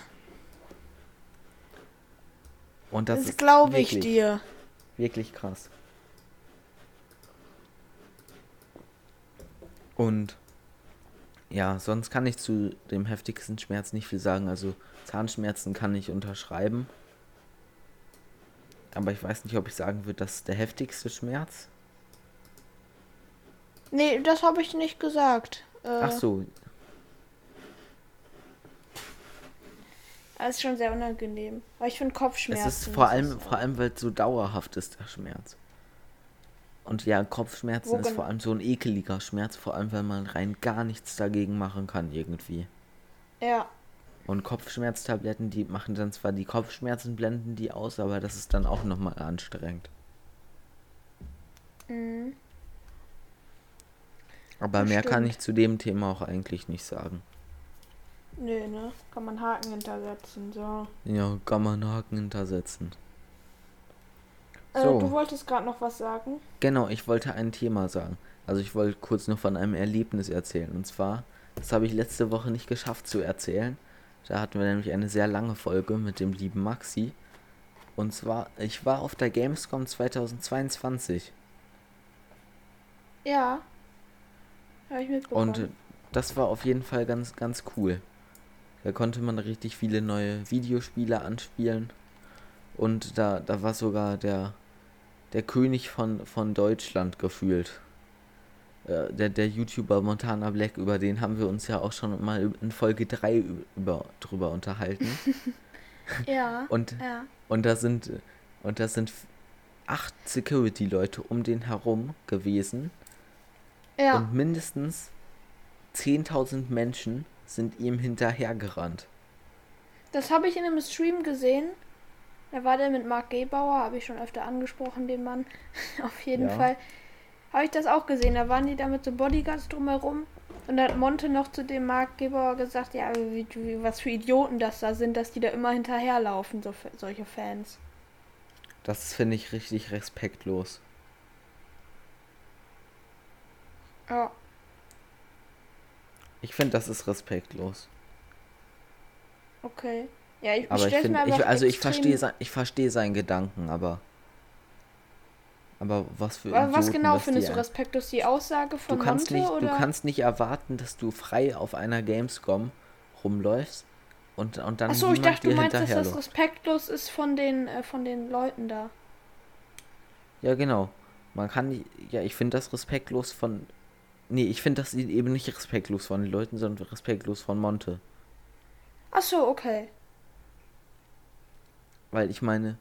[SPEAKER 2] Und das,
[SPEAKER 1] das,
[SPEAKER 2] ist
[SPEAKER 1] glaube ich dir.
[SPEAKER 2] Wirklich krass. Und ja, sonst kann ich zu dem heftigsten Schmerz nicht viel sagen. Also Zahnschmerzen kann ich unterschreiben. Aber ich weiß nicht, ob ich sagen würde, das ist der heftigste Schmerz.
[SPEAKER 1] Nee, das habe ich nicht gesagt. Äh,
[SPEAKER 2] Ach so.
[SPEAKER 1] Das ist schon sehr unangenehm. Aber ich finde Kopfschmerzen.
[SPEAKER 2] Es ist vor allem, vor allem, weil es so dauerhaft ist, der Schmerz. Und ja, Kopfschmerzen Wo ist vor allem so ein ekeliger Schmerz, vor allem, weil man rein gar nichts dagegen machen kann irgendwie.
[SPEAKER 1] Ja.
[SPEAKER 2] Und Kopfschmerztabletten, die machen dann zwar die Kopfschmerzen, blenden die aus, aber das ist dann auch nochmal anstrengend. Mhm. Aber das mehr stimmt. kann ich zu dem Thema auch eigentlich nicht sagen.
[SPEAKER 1] Nö, ne? Kann man Haken hintersetzen, so.
[SPEAKER 2] Ja, kann man Haken hintersetzen.
[SPEAKER 1] Äh, so. du wolltest gerade noch was sagen?
[SPEAKER 2] Genau, ich wollte ein Thema sagen. Also ich wollte kurz noch von einem Erlebnis erzählen. Und zwar, das habe ich letzte Woche nicht geschafft zu erzählen. Da hatten wir nämlich eine sehr lange Folge mit dem lieben Maxi. Und zwar, ich war auf der Gamescom 2022.
[SPEAKER 1] Ja. Habe ich mitbekommen.
[SPEAKER 2] Und das war auf jeden Fall ganz, ganz cool. Da konnte man richtig viele neue Videospiele anspielen. Und da, da war sogar der, der König von, von Deutschland gefühlt. Äh, der, der YouTuber Montana Black, über den haben wir uns ja auch schon mal in Folge 3 über, drüber unterhalten.
[SPEAKER 1] ja.
[SPEAKER 2] Und,
[SPEAKER 1] ja.
[SPEAKER 2] und da sind und da sind acht Security-Leute um den herum gewesen.
[SPEAKER 1] Ja.
[SPEAKER 2] Und mindestens 10.000 Menschen sind ihm hinterhergerannt.
[SPEAKER 1] Das habe ich in einem Stream gesehen. Da war der mit Mark Gebauer, habe ich schon öfter angesprochen, den Mann. Auf jeden ja. Fall. Habe ich das auch gesehen. Da waren die da mit so Bodyguards drumherum. Und da hat Monte noch zu dem Mark Gebauer gesagt, ja, wie, wie, was für Idioten das da sind, dass die da immer hinterherlaufen, so, solche Fans.
[SPEAKER 2] Das finde ich richtig respektlos.
[SPEAKER 1] Ja.
[SPEAKER 2] Ich finde, das ist respektlos.
[SPEAKER 1] Okay. Ja, ich,
[SPEAKER 2] aber ich finde, ich, also ich verstehe ich verstehe seinen Gedanken, aber aber was für
[SPEAKER 1] Idioten, was genau findest du respektlos die Aussage von
[SPEAKER 2] du kannst
[SPEAKER 1] Monte,
[SPEAKER 2] nicht,
[SPEAKER 1] oder?
[SPEAKER 2] Du kannst nicht erwarten, dass du frei auf einer Gamescom rumläufst und und dann
[SPEAKER 1] Achso, ich dachte, du meinst, dass das respektlos ist von den äh, von den Leuten da.
[SPEAKER 2] Ja, genau. Man kann nicht, ja, ich finde das respektlos von Nee, ich finde das eben nicht respektlos von den Leuten, sondern respektlos von Monte.
[SPEAKER 1] Ach so, okay.
[SPEAKER 2] Weil ich meine,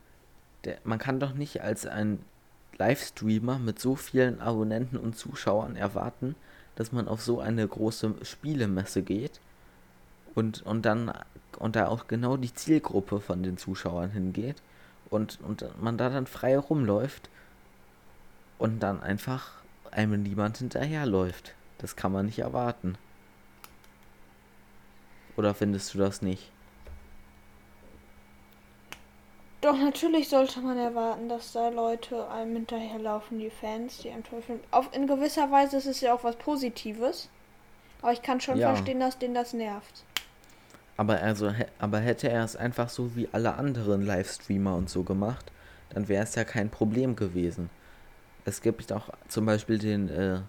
[SPEAKER 2] der, man kann doch nicht als ein Livestreamer mit so vielen Abonnenten und Zuschauern erwarten, dass man auf so eine große Spielemesse geht und, und dann und da auch genau die Zielgruppe von den Zuschauern hingeht und, und man da dann frei rumläuft und dann einfach einem niemand hinterherläuft. Das kann man nicht erwarten. Oder findest du das nicht?
[SPEAKER 1] Doch, natürlich sollte man erwarten, dass da Leute einem hinterherlaufen, die Fans, die einem toll finden. Auf, in gewisser Weise ist es ja auch was Positives. Aber ich kann schon ja. verstehen, dass den das nervt.
[SPEAKER 2] Aber also, aber hätte er es einfach so wie alle anderen Livestreamer und so gemacht, dann wäre es ja kein Problem gewesen es gibt auch zum Beispiel den äh,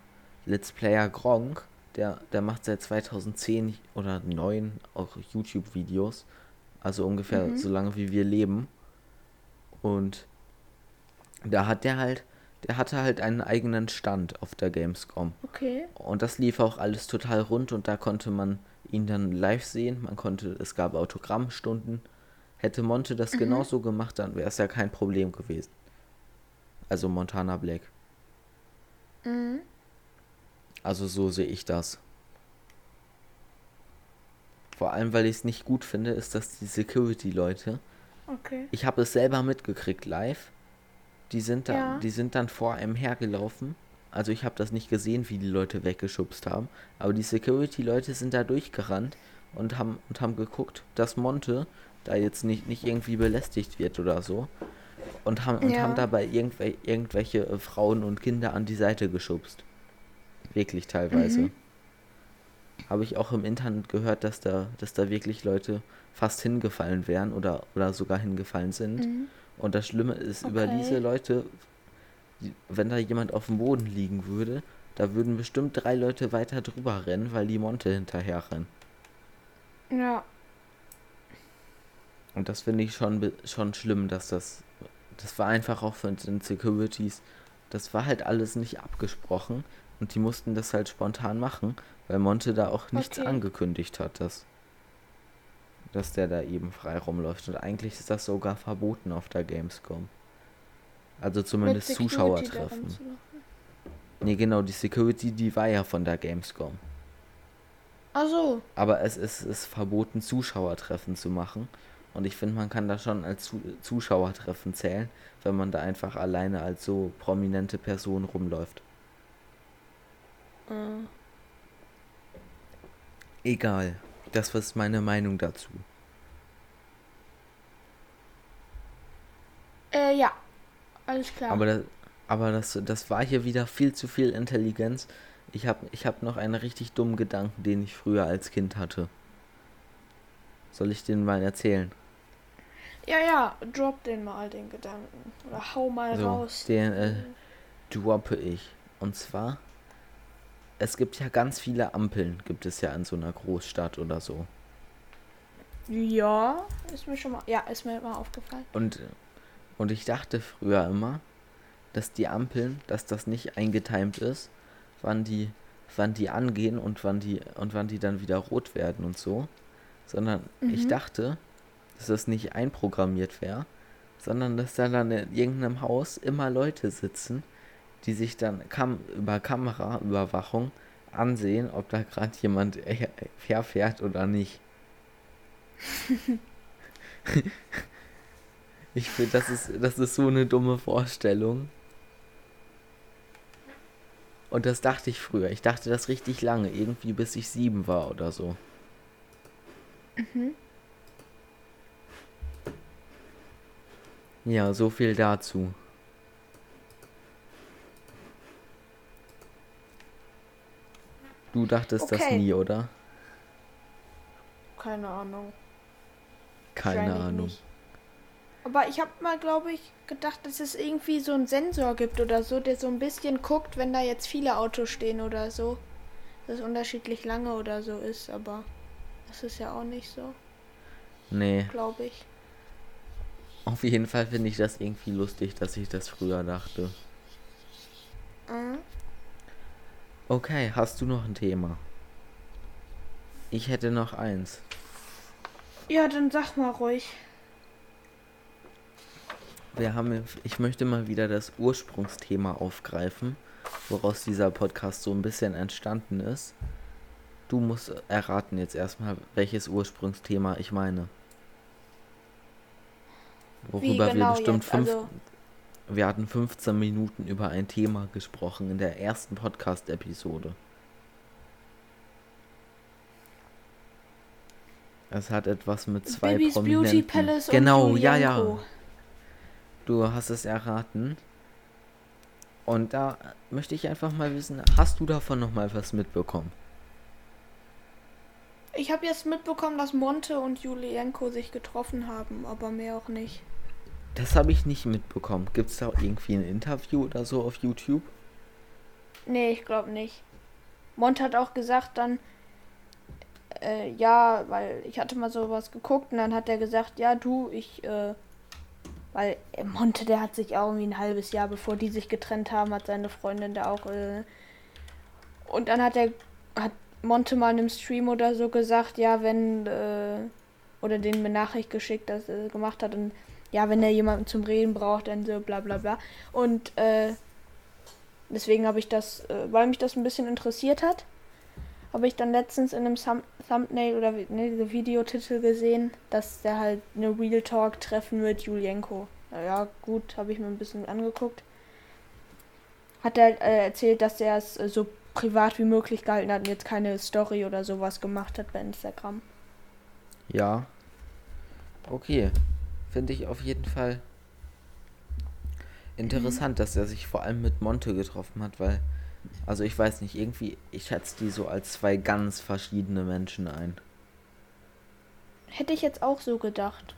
[SPEAKER 2] Let's Player Gronk, der, der macht seit 2010 oder 2009 auch YouTube-Videos. Also ungefähr mhm. so lange wie wir leben. Und da hat der halt, der hatte halt einen eigenen Stand auf der Gamescom.
[SPEAKER 1] Okay.
[SPEAKER 2] Und das lief auch alles total rund und da konnte man ihn dann live sehen. Man konnte, es gab Autogrammstunden. Hätte Monte das mhm. genauso gemacht, dann wäre es ja kein Problem gewesen. Also Montana Black.
[SPEAKER 1] Mhm.
[SPEAKER 2] Also so sehe ich das. Vor allem, weil ich es nicht gut finde, ist, dass die Security-Leute.
[SPEAKER 1] Okay.
[SPEAKER 2] Ich habe es selber mitgekriegt live. Die sind da, ja. die sind dann vor einem hergelaufen. Also ich habe das nicht gesehen, wie die Leute weggeschubst haben. Aber die Security-Leute sind da durchgerannt und haben und haben geguckt, dass Monte da jetzt nicht, nicht irgendwie belästigt wird oder so und haben, und ja. haben dabei irgendwel irgendwelche äh, Frauen und Kinder an die Seite geschubst. Wirklich teilweise. Mhm. Habe ich auch im Internet gehört, dass da, dass da wirklich Leute fast hingefallen wären oder, oder sogar hingefallen sind. Mhm. Und das Schlimme ist, okay. über diese Leute, wenn da jemand auf dem Boden liegen würde, da würden bestimmt drei Leute weiter drüber rennen, weil die Monte hinterher rennen.
[SPEAKER 1] Ja.
[SPEAKER 2] Und das finde ich schon, schon schlimm, dass das das war einfach auch von den Securities, das war halt alles nicht abgesprochen und die mussten das halt spontan machen, weil Monte da auch nichts okay. angekündigt hat. Das, dass der da eben frei rumläuft. Und eigentlich ist das sogar verboten auf der Gamescom. Also zumindest Zuschauer treffen. Nee, genau, die Security, die war ja von der Gamescom.
[SPEAKER 1] Ach so.
[SPEAKER 2] Aber es ist, ist verboten, Zuschauertreffen zu machen. Und ich finde, man kann da schon als Zuschauertreffen zählen, wenn man da einfach alleine als so prominente Person rumläuft. Äh. Egal. Das ist meine Meinung dazu.
[SPEAKER 1] Äh, ja. Alles klar.
[SPEAKER 2] Aber, das, aber das, das war hier wieder viel zu viel Intelligenz. Ich habe ich hab noch einen richtig dummen Gedanken, den ich früher als Kind hatte. Soll ich den mal erzählen?
[SPEAKER 1] Ja, ja, drop den mal, den Gedanken. Oder hau mal so, raus.
[SPEAKER 2] Den äh, droppe ich. Und zwar, es gibt ja ganz viele Ampeln, gibt es ja in so einer Großstadt oder so.
[SPEAKER 1] Ja, ist mir schon mal, ja, ist mir immer aufgefallen.
[SPEAKER 2] Und, und ich dachte früher immer, dass die Ampeln, dass das nicht eingetimt ist, wann die, wann die angehen und wann die, und wann die dann wieder rot werden und so. Sondern mhm. ich dachte, dass das nicht einprogrammiert wäre, sondern dass da dann in irgendeinem Haus immer Leute sitzen, die sich dann kam über Kameraüberwachung ansehen, ob da gerade jemand herfährt oder nicht. ich finde, das ist, das ist so eine dumme Vorstellung. Und das dachte ich früher. Ich dachte das richtig lange, irgendwie bis ich sieben war oder so. Mhm. Ja, so viel dazu. Du dachtest okay. das nie, oder?
[SPEAKER 1] Keine Ahnung.
[SPEAKER 2] Keine Ahnung. Nicht.
[SPEAKER 1] Aber ich habe mal, glaube ich, gedacht, dass es irgendwie so einen Sensor gibt oder so, der so ein bisschen guckt, wenn da jetzt viele Autos stehen oder so. Dass es unterschiedlich lange oder so ist, aber das ist ja auch nicht so.
[SPEAKER 2] Nee.
[SPEAKER 1] Glaube ich.
[SPEAKER 2] Auf jeden Fall finde ich das irgendwie lustig, dass ich das früher dachte.
[SPEAKER 1] Mhm.
[SPEAKER 2] Okay, hast du noch ein Thema? Ich hätte noch eins.
[SPEAKER 1] Ja, dann sag mal ruhig.
[SPEAKER 2] Wir haben, ich möchte mal wieder das Ursprungsthema aufgreifen, woraus dieser Podcast so ein bisschen entstanden ist. Du musst erraten jetzt erstmal, welches Ursprungsthema ich meine worüber genau wir bestimmt jetzt? fünf. Also wir hatten 15 Minuten über ein Thema gesprochen in der ersten Podcast-Episode. Es hat etwas mit zwei Babys Prominenten. Beauty Palace genau, und ja, ja. Du hast es erraten. Und da möchte ich einfach mal wissen, hast du davon noch mal was mitbekommen?
[SPEAKER 1] Ich habe jetzt mitbekommen, dass Monte und Julienko sich getroffen haben, aber mehr auch nicht.
[SPEAKER 2] Das habe ich nicht mitbekommen. Gibt es da irgendwie ein Interview oder so auf YouTube?
[SPEAKER 1] Nee, ich glaube nicht. Mont hat auch gesagt dann, äh, ja, weil ich hatte mal sowas geguckt und dann hat er gesagt, ja du, ich, äh, weil Monte, der hat sich auch irgendwie ein halbes Jahr bevor die sich getrennt haben, hat seine Freundin da auch, äh, und dann hat er, hat Monte mal in einem Stream oder so gesagt, ja, wenn, äh, oder den mir Nachricht geschickt, dass er gemacht hat und ja, wenn er jemanden zum Reden braucht, dann so bla bla bla. Und äh, deswegen habe ich das, äh, weil mich das ein bisschen interessiert hat, habe ich dann letztens in einem Thumb Thumbnail oder ne, Videotitel gesehen, dass der halt eine Real Talk Treffen mit Julienko. Naja, gut, habe ich mir ein bisschen angeguckt. Hat er äh, erzählt, dass er es äh, so privat wie möglich gehalten hat und jetzt keine Story oder sowas gemacht hat bei Instagram.
[SPEAKER 2] Ja. Okay finde ich auf jeden Fall interessant, mhm. dass er sich vor allem mit Monte getroffen hat, weil, also ich weiß nicht, irgendwie, ich schätze die so als zwei ganz verschiedene Menschen ein.
[SPEAKER 1] Hätte ich jetzt auch so gedacht.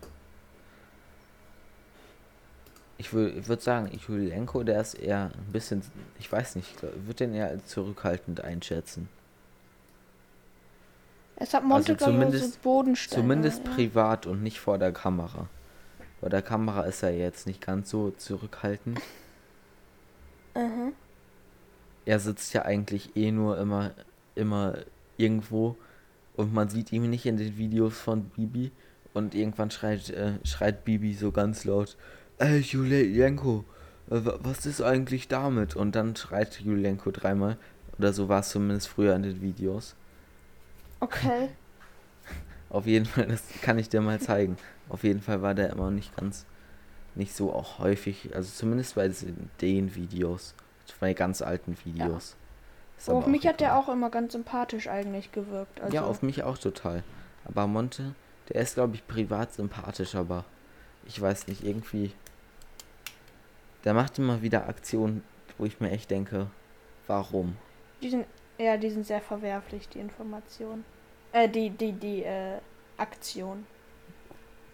[SPEAKER 2] Ich würde sagen, Julienko, der ist eher ein bisschen, ich weiß nicht, würde den eher zurückhaltend einschätzen.
[SPEAKER 1] Es hat Monte, also zumindest,
[SPEAKER 2] so Zumindest ja. privat und nicht vor der Kamera. Bei der Kamera ist er jetzt nicht ganz so zurückhaltend. Mhm. Er sitzt ja eigentlich eh nur immer, immer irgendwo und man sieht ihn nicht in den Videos von Bibi Und irgendwann schreit, äh, schreit Bibi so ganz laut, ey Julienko, äh, was ist eigentlich damit? Und dann schreit Julienko dreimal. Oder so war es zumindest früher in den Videos.
[SPEAKER 1] Okay.
[SPEAKER 2] Auf jeden Fall, das kann ich dir mal zeigen. Auf jeden Fall war der immer nicht ganz, nicht so auch häufig, also zumindest bei den Videos, bei ganz alten Videos.
[SPEAKER 1] Ja. Auf mich hat der auch immer ganz sympathisch eigentlich gewirkt.
[SPEAKER 2] Also ja, auf mich auch total. Aber Monte, der ist glaube ich privat sympathisch, aber ich weiß nicht, irgendwie, der macht immer wieder Aktionen, wo ich mir echt denke, warum?
[SPEAKER 1] Die sind, ja, die sind sehr verwerflich, die Informationen. Äh, die, die, die, äh, Aktion.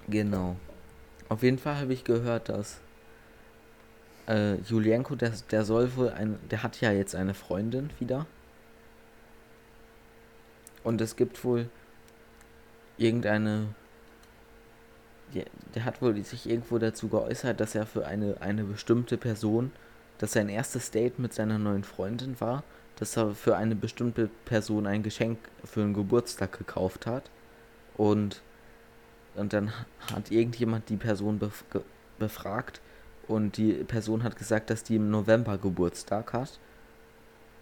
[SPEAKER 2] Genau. Auf jeden Fall habe ich gehört, dass äh, Julienko, der, der soll wohl ein, der hat ja jetzt eine Freundin wieder. Und es gibt wohl irgendeine, der, hat wohl sich irgendwo dazu geäußert, dass er für eine, eine bestimmte Person, dass sein erstes Date mit seiner neuen Freundin war dass er für eine bestimmte Person ein Geschenk für einen Geburtstag gekauft hat. Und, und dann hat irgendjemand die Person bef befragt und die Person hat gesagt, dass die im November Geburtstag hat.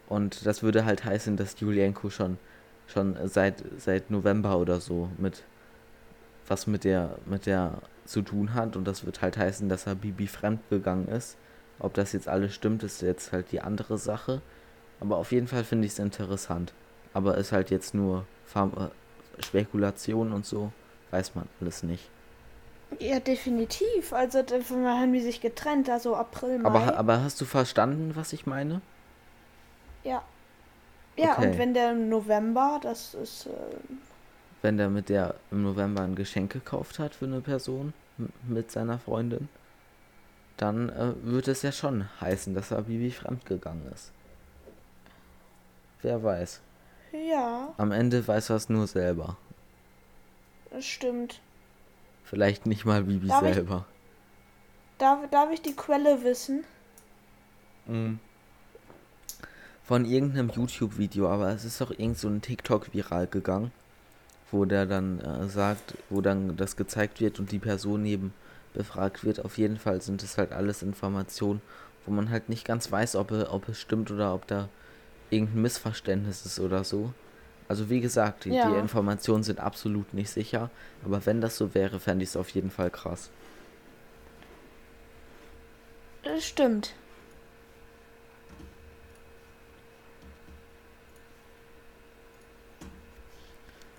[SPEAKER 2] Und das würde halt heißen, dass Julienko schon, schon seit, seit November oder so mit was mit der, mit der zu tun hat. Und das wird halt heißen, dass er Bibi fremd gegangen ist. Ob das jetzt alles stimmt, ist jetzt halt die andere Sache. Aber auf jeden Fall finde ich es interessant. Aber ist halt jetzt nur Farm äh, Spekulation und so. Weiß man alles nicht.
[SPEAKER 1] Ja, definitiv. Also davon haben die sich getrennt, also April, Mai.
[SPEAKER 2] Aber, aber hast du verstanden, was ich meine?
[SPEAKER 1] Ja. Ja, okay. und wenn der im November, das ist. Äh
[SPEAKER 2] wenn der mit der im November ein Geschenk gekauft hat für eine Person mit seiner Freundin, dann äh, wird es ja schon heißen, dass er Bibi fremdgegangen ist. Wer weiß.
[SPEAKER 1] Ja.
[SPEAKER 2] Am Ende weiß er es nur selber.
[SPEAKER 1] Stimmt.
[SPEAKER 2] Vielleicht nicht mal Bibi darf selber.
[SPEAKER 1] Ich, darf, darf ich die Quelle wissen?
[SPEAKER 2] Mhm. Von irgendeinem YouTube-Video, aber es ist doch irgend so ein TikTok viral gegangen, wo der dann äh, sagt, wo dann das gezeigt wird und die Person eben befragt wird. Auf jeden Fall sind es halt alles Informationen, wo man halt nicht ganz weiß, ob, ob es stimmt oder ob da irgendein Missverständnis ist oder so. Also wie gesagt, die, ja. die Informationen sind absolut nicht sicher, aber wenn das so wäre, fände ich es auf jeden Fall krass.
[SPEAKER 1] Das stimmt.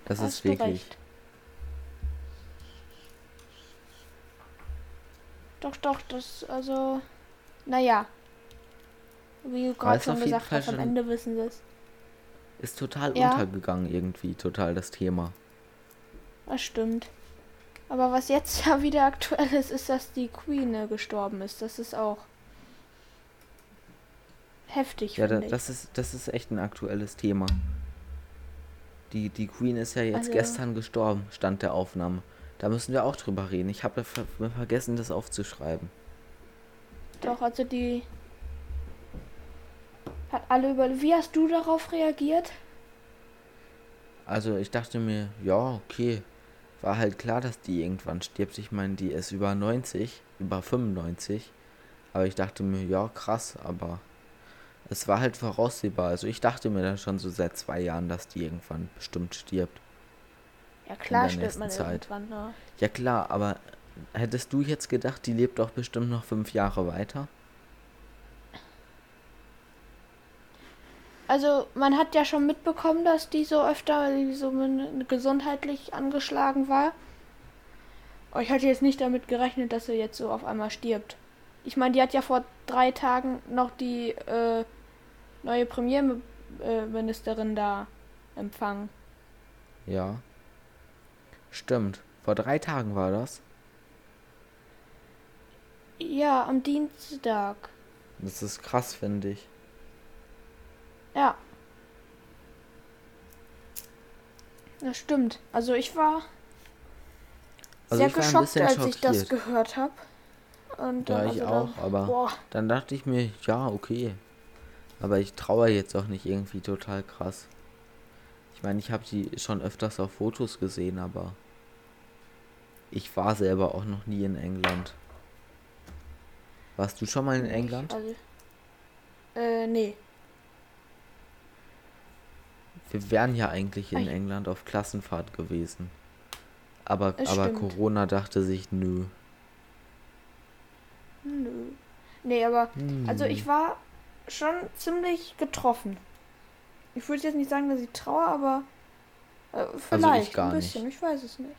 [SPEAKER 2] Das Hast ist wirklich. Recht.
[SPEAKER 1] Doch, doch, das, also, naja, wie du gerade schon gesagt hast, am Ende wissen sie es.
[SPEAKER 2] Ist total ja. untergegangen irgendwie, total das Thema.
[SPEAKER 1] Das stimmt. Aber was jetzt ja wieder aktuell ist, ist, dass die Queen äh, gestorben ist. Das ist auch heftig.
[SPEAKER 2] Ja, da, das ist das ist echt ein aktuelles Thema. Die, die Queen ist ja jetzt also, gestern gestorben, stand der Aufnahme. Da müssen wir auch drüber reden. Ich habe ver vergessen, das aufzuschreiben.
[SPEAKER 1] Doch, also die hat alle über. Wie hast du darauf reagiert?
[SPEAKER 2] Also ich dachte mir, ja, okay. War halt klar, dass die irgendwann stirbt. Ich meine, die ist über 90, über 95. Aber ich dachte mir, ja, krass, aber es war halt voraussehbar. Also ich dachte mir dann schon so seit zwei Jahren, dass die irgendwann bestimmt stirbt.
[SPEAKER 1] Ja klar stirbt man Zeit. irgendwann, ne?
[SPEAKER 2] Ja klar, aber hättest du jetzt gedacht, die lebt doch bestimmt noch fünf Jahre weiter?
[SPEAKER 1] Also man hat ja schon mitbekommen, dass die so öfter so gesundheitlich angeschlagen war. Aber ich hatte jetzt nicht damit gerechnet, dass sie jetzt so auf einmal stirbt. Ich meine, die hat ja vor drei Tagen noch die äh, neue Premierministerin da empfangen.
[SPEAKER 2] Ja. Stimmt. Vor drei Tagen war das.
[SPEAKER 1] Ja, am Dienstag.
[SPEAKER 2] Das ist krass, finde ich.
[SPEAKER 1] Ja. Das stimmt. Also ich war also sehr ich war geschockt, als ich das gehört habe.
[SPEAKER 2] Und ja, ich auch, dann, aber boah. dann dachte ich mir, ja, okay. Aber ich traue jetzt auch nicht irgendwie total krass. Ich meine, ich habe sie schon öfters auf Fotos gesehen, aber Ich war selber auch noch nie in England. Warst du schon mal in England?
[SPEAKER 1] Also, äh, nee.
[SPEAKER 2] Wir wären ja eigentlich in
[SPEAKER 1] Ich-
[SPEAKER 2] England auf Klassenfahrt gewesen. Aber, aber
[SPEAKER 1] stimmt.
[SPEAKER 2] Corona dachte sich, nö.
[SPEAKER 1] Nö. Nee, aber also
[SPEAKER 2] Hm.
[SPEAKER 1] ich war schon ziemlich getroffen. Ich würde jetzt nicht sagen, dass ich traue, aber äh, vielleicht
[SPEAKER 2] gar
[SPEAKER 1] ein
[SPEAKER 2] nicht.
[SPEAKER 1] bisschen. Ich weiß es nicht.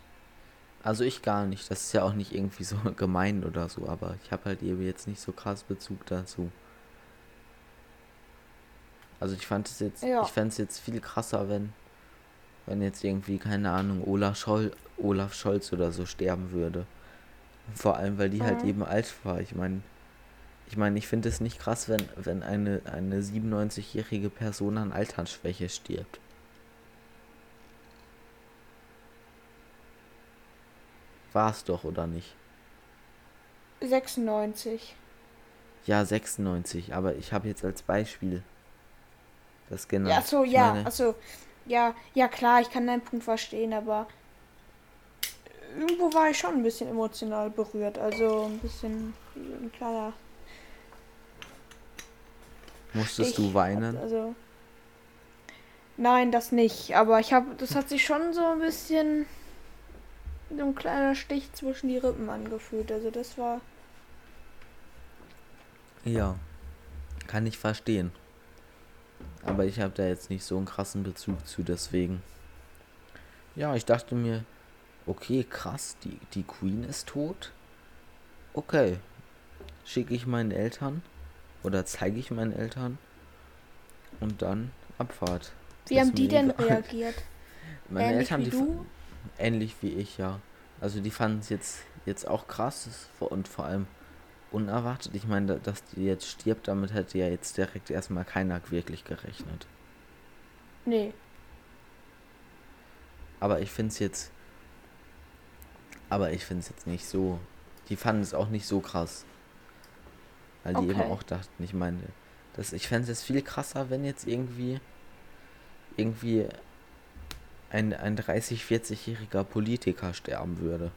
[SPEAKER 2] Also ich gar nicht. Das ist ja auch nicht irgendwie so gemein oder so, aber ich habe halt eben jetzt nicht so krass Bezug dazu. Also ich fand es jetzt,
[SPEAKER 1] Ja.
[SPEAKER 2] ich fände es jetzt viel krasser, wenn, wenn jetzt irgendwie, keine Ahnung, Olaf, Scholl, Olaf Scholz oder so sterben würde. Vor allem, weil die halt
[SPEAKER 1] Mhm.
[SPEAKER 2] eben alt war. Ich meine, ich meine, ich finde es nicht krass, wenn, wenn eine, eine 97-jährige Person an Altersschwäche stirbt. War es doch, oder nicht?
[SPEAKER 1] 96.
[SPEAKER 2] Ja, 96, aber ich habe jetzt als Beispiel das genannt.
[SPEAKER 1] Ja, achso,
[SPEAKER 2] Ich
[SPEAKER 1] ja,
[SPEAKER 2] meine,
[SPEAKER 1] achso. Ja, ja klar, ich kann deinen Punkt verstehen, aber irgendwo war ich schon ein bisschen emotional berührt. Also ein bisschen ein kleiner
[SPEAKER 2] musstest
[SPEAKER 1] Stich.
[SPEAKER 2] du weinen?
[SPEAKER 1] Also. Nein, das nicht. Aber ich habe, das hat sich schon so ein bisschen so ein kleiner Stich zwischen die Rippen angefühlt. Also das war.
[SPEAKER 2] Ja, kann ich verstehen. Aber ich habe da jetzt nicht so einen krassen Bezug zu, deswegen. Ja, ich dachte mir, okay, krass, die, die Queen ist tot. Okay, schicke ich meinen Eltern oder zeige ich meinen Eltern und dann Abfahrt.
[SPEAKER 1] Wie
[SPEAKER 2] Ist
[SPEAKER 1] haben die denn
[SPEAKER 2] egal.
[SPEAKER 1] reagiert?
[SPEAKER 2] Meine
[SPEAKER 1] Ähnlich
[SPEAKER 2] Eltern,
[SPEAKER 1] wie du?
[SPEAKER 2] ähnlich wie ich, ja. Also die fanden es jetzt, jetzt auch krass und vor allem unerwartet. Ich meine, da- dass die jetzt stirbt, damit hätte ja jetzt direkt erstmal keiner wirklich gerechnet.
[SPEAKER 1] Nee.
[SPEAKER 2] Aber ich finde es jetzt. Aber ich finde es jetzt nicht so. Die fanden es auch nicht so krass. Weil die eben auch dachten, ich meine, das, ich fände es jetzt viel krasser, wenn jetzt irgendwie. Irgendwie ein, ein 30-, 40-jähriger Politiker sterben würde.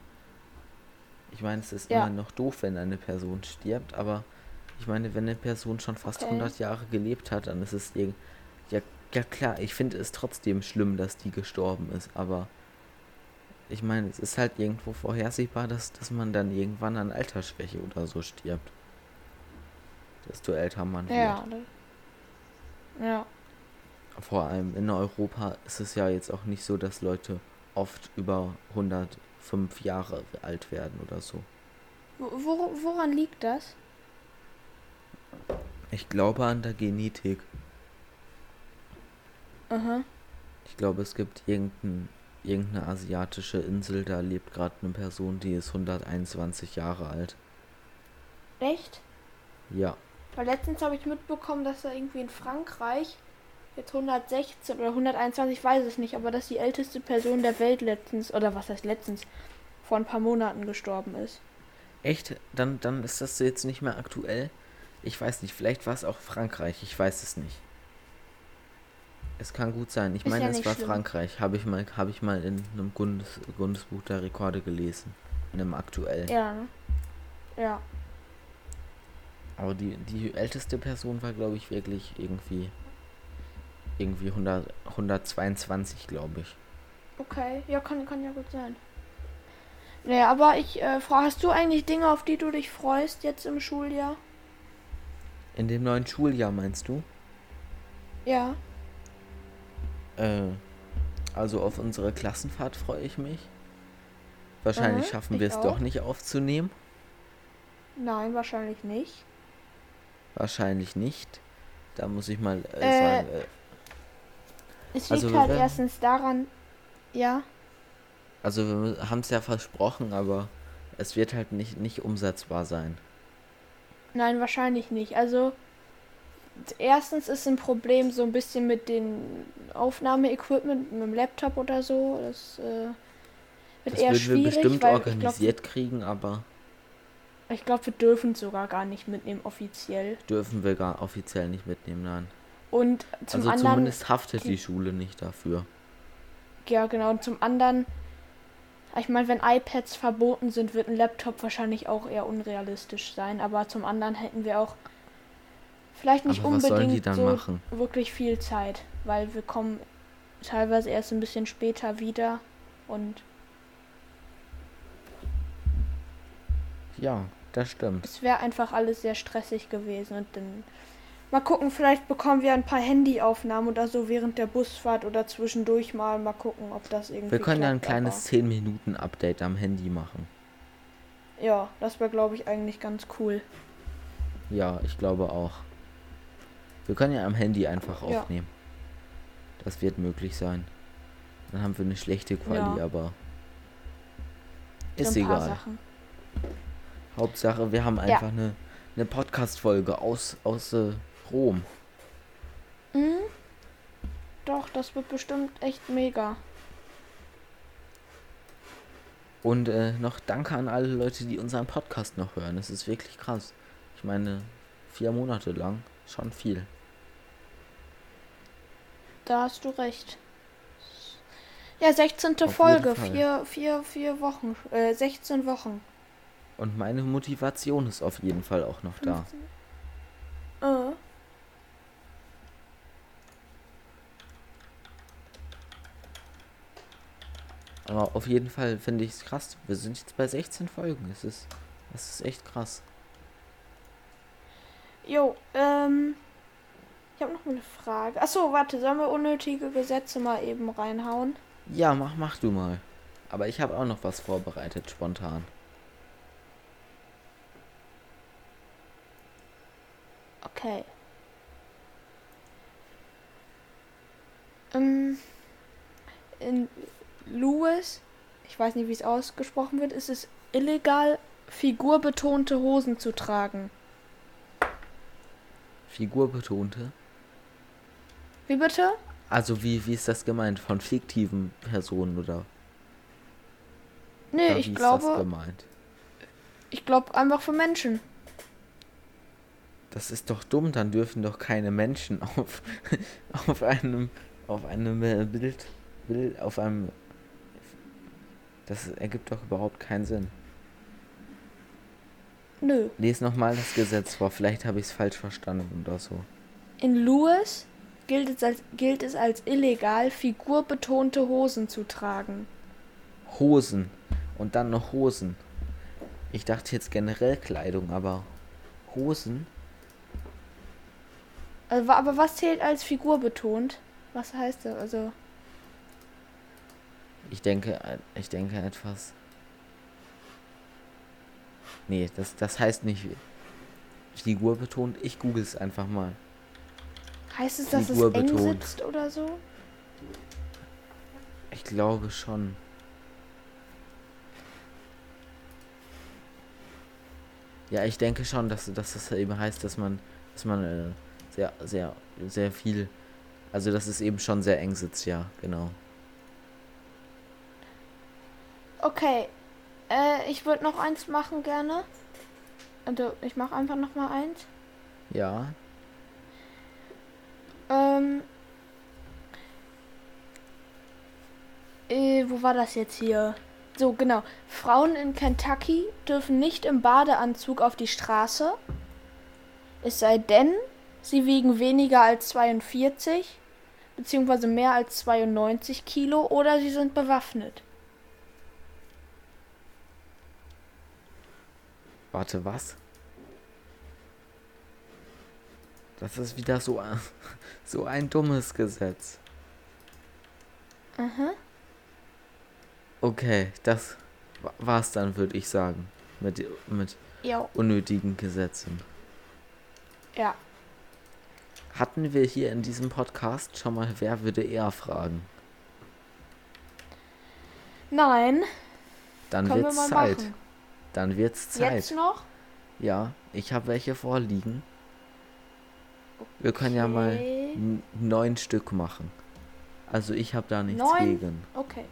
[SPEAKER 2] Ich meine, es ist
[SPEAKER 1] Ja.
[SPEAKER 2] immer noch doof, wenn eine Person stirbt, aber ich meine, wenn eine Person schon fast
[SPEAKER 1] Okay.
[SPEAKER 2] 100 Jahre gelebt hat, dann ist es irgendwie. Ja, ja klar, ich finde es trotzdem schlimm, dass die gestorben ist, aber ich meine, es ist halt irgendwo vorhersehbar, dass, dass man dann irgendwann an Altersschwäche oder so stirbt. Desto älter man
[SPEAKER 1] Ja.
[SPEAKER 2] wird.
[SPEAKER 1] ne. Ja.
[SPEAKER 2] Vor allem in Europa ist es ja jetzt auch nicht so, dass Leute oft über 105 Jahre alt werden oder so.
[SPEAKER 1] Wo- Wor woran liegt das?
[SPEAKER 2] Ich glaube an der Genetik.
[SPEAKER 1] Aha.
[SPEAKER 2] Ich glaube, es gibt irgendein, irgendeine asiatische Insel, da lebt gerade eine Person, die ist 121 Jahre alt.
[SPEAKER 1] Echt?
[SPEAKER 2] Ja,
[SPEAKER 1] Weil letztens habe ich mitbekommen, dass da irgendwie in Frankreich jetzt 116 oder 121, ich weiß es nicht, aber dass die älteste Person der Welt letztens, oder was heißt letztens, vor ein paar Monaten gestorben ist.
[SPEAKER 2] echt? Dann, dann ist das jetzt nicht mehr aktuell? Ich weiß nicht, vielleicht war es auch Frankreich, ich weiß es nicht. Es kann gut sein. Ich
[SPEAKER 1] Ist
[SPEAKER 2] meine,
[SPEAKER 1] ja
[SPEAKER 2] es war
[SPEAKER 1] schlimm.
[SPEAKER 2] Frankreich. Habe ich mal, habe ich mal in einem Bundes, Bundesbuch der Rekorde gelesen. In einem aktuellen.
[SPEAKER 1] Ja? Ja.
[SPEAKER 2] Aber die, die älteste Person war, glaube ich, wirklich irgendwie irgendwie 100, 122, glaube ich.
[SPEAKER 1] Okay, ja, kann, kann ja gut sein. Naja, aber ich äh, frage, hast du eigentlich Dinge, auf die du dich freust jetzt im Schuljahr?
[SPEAKER 2] In dem neuen Schuljahr meinst du?
[SPEAKER 1] Ja.
[SPEAKER 2] Äh, also auf unsere Klassenfahrt freue ich mich. Wahrscheinlich
[SPEAKER 1] Mhm,
[SPEAKER 2] schaffen wir es doch nicht aufzunehmen.
[SPEAKER 1] Nein, wahrscheinlich nicht.
[SPEAKER 2] Wahrscheinlich nicht. Da muss ich mal äh,
[SPEAKER 1] Äh,
[SPEAKER 2] sagen, äh,
[SPEAKER 1] Es
[SPEAKER 2] Also
[SPEAKER 1] liegt halt
[SPEAKER 2] werden-
[SPEAKER 1] erstens daran, ja.
[SPEAKER 2] also wir haben es ja versprochen, aber es wird halt nicht, nicht umsetzbar sein.
[SPEAKER 1] Nein, wahrscheinlich nicht. Also, erstens ist ein Problem so ein bisschen mit dem Aufnahmeequipment, mit dem Laptop oder so. Das äh, wird
[SPEAKER 2] Das
[SPEAKER 1] eher
[SPEAKER 2] würden wir
[SPEAKER 1] schwierig,
[SPEAKER 2] bestimmt
[SPEAKER 1] weil glaube,
[SPEAKER 2] organisiert kriegen, aber
[SPEAKER 1] ich glaub, wir dürfen es sogar gar nicht mitnehmen offiziell.
[SPEAKER 2] dürfen wir gar offiziell nicht mitnehmen, nein.
[SPEAKER 1] Und zum
[SPEAKER 2] also
[SPEAKER 1] anderen,
[SPEAKER 2] zumindest haftet
[SPEAKER 1] die-
[SPEAKER 2] die Schule nicht dafür.
[SPEAKER 1] ja genau, und zum anderen Ich meine, wenn iPads verboten sind, wird ein Laptop wahrscheinlich auch eher unrealistisch sein. Aber zum anderen hätten wir auch vielleicht nicht
[SPEAKER 2] Aber
[SPEAKER 1] unbedingt so
[SPEAKER 2] machen?
[SPEAKER 1] wirklich viel Zeit, weil wir kommen teilweise erst ein bisschen später wieder und
[SPEAKER 2] Ja, das stimmt.
[SPEAKER 1] es wäre einfach alles sehr stressig gewesen und dann mal gucken, vielleicht bekommen wir ein paar Handyaufnahmen oder so während der Busfahrt oder zwischendurch mal mal gucken, ob das irgendwie
[SPEAKER 2] Wir können ja ein kleines 10 Minuten Update am Handy machen.
[SPEAKER 1] Ja, das wäre glaube ich eigentlich ganz cool.
[SPEAKER 2] Ja, ich glaube auch. Wir können ja am Handy einfach
[SPEAKER 1] Ja.
[SPEAKER 2] aufnehmen. Das wird möglich sein. Dann haben wir eine schlechte Quali,
[SPEAKER 1] Ja.
[SPEAKER 2] aber ist egal. Hauptsache, wir haben einfach eine, eine Podcast-Folge aus, aus äh, Rom.
[SPEAKER 1] Mhm. Doch, das wird bestimmt echt mega.
[SPEAKER 2] Und äh, noch danke an alle Leute, die unseren Podcast noch hören. Das ist wirklich krass. Ich meine, vier Monate lang, schon viel.
[SPEAKER 1] Da hast du recht. Ja, 16.
[SPEAKER 2] Auf
[SPEAKER 1] Folge, vier, vier, vier Wochen, äh, 16 Wochen.
[SPEAKER 2] Und meine Motivation ist auf jeden Fall auch noch da.
[SPEAKER 1] Äh.
[SPEAKER 2] Aber auf jeden Fall finde ich es krass. Wir sind jetzt bei 16 Folgen. Es ist, das ist echt krass.
[SPEAKER 1] Jo, ähm. Ich habe noch eine Frage. Achso, warte, sollen wir unnötige Gesetze mal eben reinhauen?
[SPEAKER 2] Ja, mach, mach du mal. Aber ich habe auch noch was vorbereitet, spontan.
[SPEAKER 1] Okay. Ähm, in Lewis, ich weiß nicht, wie es ausgesprochen wird, ist es illegal, figurbetonte Hosen zu tragen.
[SPEAKER 2] Figurbetonte.
[SPEAKER 1] Wie bitte?
[SPEAKER 2] Also wie, wie ist das gemeint? Von fiktiven Personen oder?
[SPEAKER 1] Nee,
[SPEAKER 2] oder wie
[SPEAKER 1] ich
[SPEAKER 2] ist das
[SPEAKER 1] glaube,
[SPEAKER 2] gemeint?
[SPEAKER 1] ich glaube einfach für Menschen.
[SPEAKER 2] Das ist doch dumm, dann dürfen doch keine Menschen auf, auf einem, auf einem äh, Bild, Bild, auf einem. Das ergibt doch überhaupt keinen Sinn.
[SPEAKER 1] Nö.
[SPEAKER 2] Lies nochmal das Gesetz vor, vielleicht habe ich es falsch verstanden oder so.
[SPEAKER 1] In Lewis gilt es als, gilt es als illegal, figurbetonte Hosen zu tragen.
[SPEAKER 2] Hosen und dann noch Hosen. Ich dachte jetzt generell Kleidung, aber Hosen?
[SPEAKER 1] Also, wa- aber was zählt als figurbetont? Was heißt das? Also,
[SPEAKER 2] Ich denke, äh, ich denke etwas. Nee, das, das heißt nicht Figur betont. Ich google es einfach mal.
[SPEAKER 1] Heißt es, dass es eng
[SPEAKER 2] Figurbetont.
[SPEAKER 1] sitzt oder so?
[SPEAKER 2] Ich glaube schon. Ja, ich denke schon, dass, dass das eben heißt, dass man, dass man äh, sehr, sehr, sehr viel, also dass es eben schon sehr eng sitzt, ja, genau.
[SPEAKER 1] Okay. Äh, ich würde noch eins machen gerne. Also, ich mache einfach noch mal eins.
[SPEAKER 2] Ja,
[SPEAKER 1] Ähm. Äh, wo war das jetzt hier? So, genau. Frauen in Kentucky dürfen nicht im Badeanzug auf die Straße. Es sei denn, sie wiegen weniger als 42, beziehungsweise mehr als 92 Kilo oder sie sind bewaffnet.
[SPEAKER 2] warte, was? Das ist wieder so, so ein dummes Gesetz.
[SPEAKER 1] Aha.
[SPEAKER 2] Okay, das wa- war's dann, würde ich sagen. Mit, mit unnötigen Gesetzen.
[SPEAKER 1] Ja.
[SPEAKER 2] Hatten wir hier in diesem Podcast schon mal Wer würde eher fragen?
[SPEAKER 1] Nein.
[SPEAKER 2] Dann
[SPEAKER 1] Können wir
[SPEAKER 2] wird's
[SPEAKER 1] mal
[SPEAKER 2] Zeit.
[SPEAKER 1] machen.
[SPEAKER 2] Dann wird's Zeit.
[SPEAKER 1] Jetzt noch?
[SPEAKER 2] Ja, ich habe welche vorliegen. Wir können ja mal neun Stück machen. Also ich habe da nichts
[SPEAKER 1] Neun?
[SPEAKER 2] gegen.
[SPEAKER 1] Okay.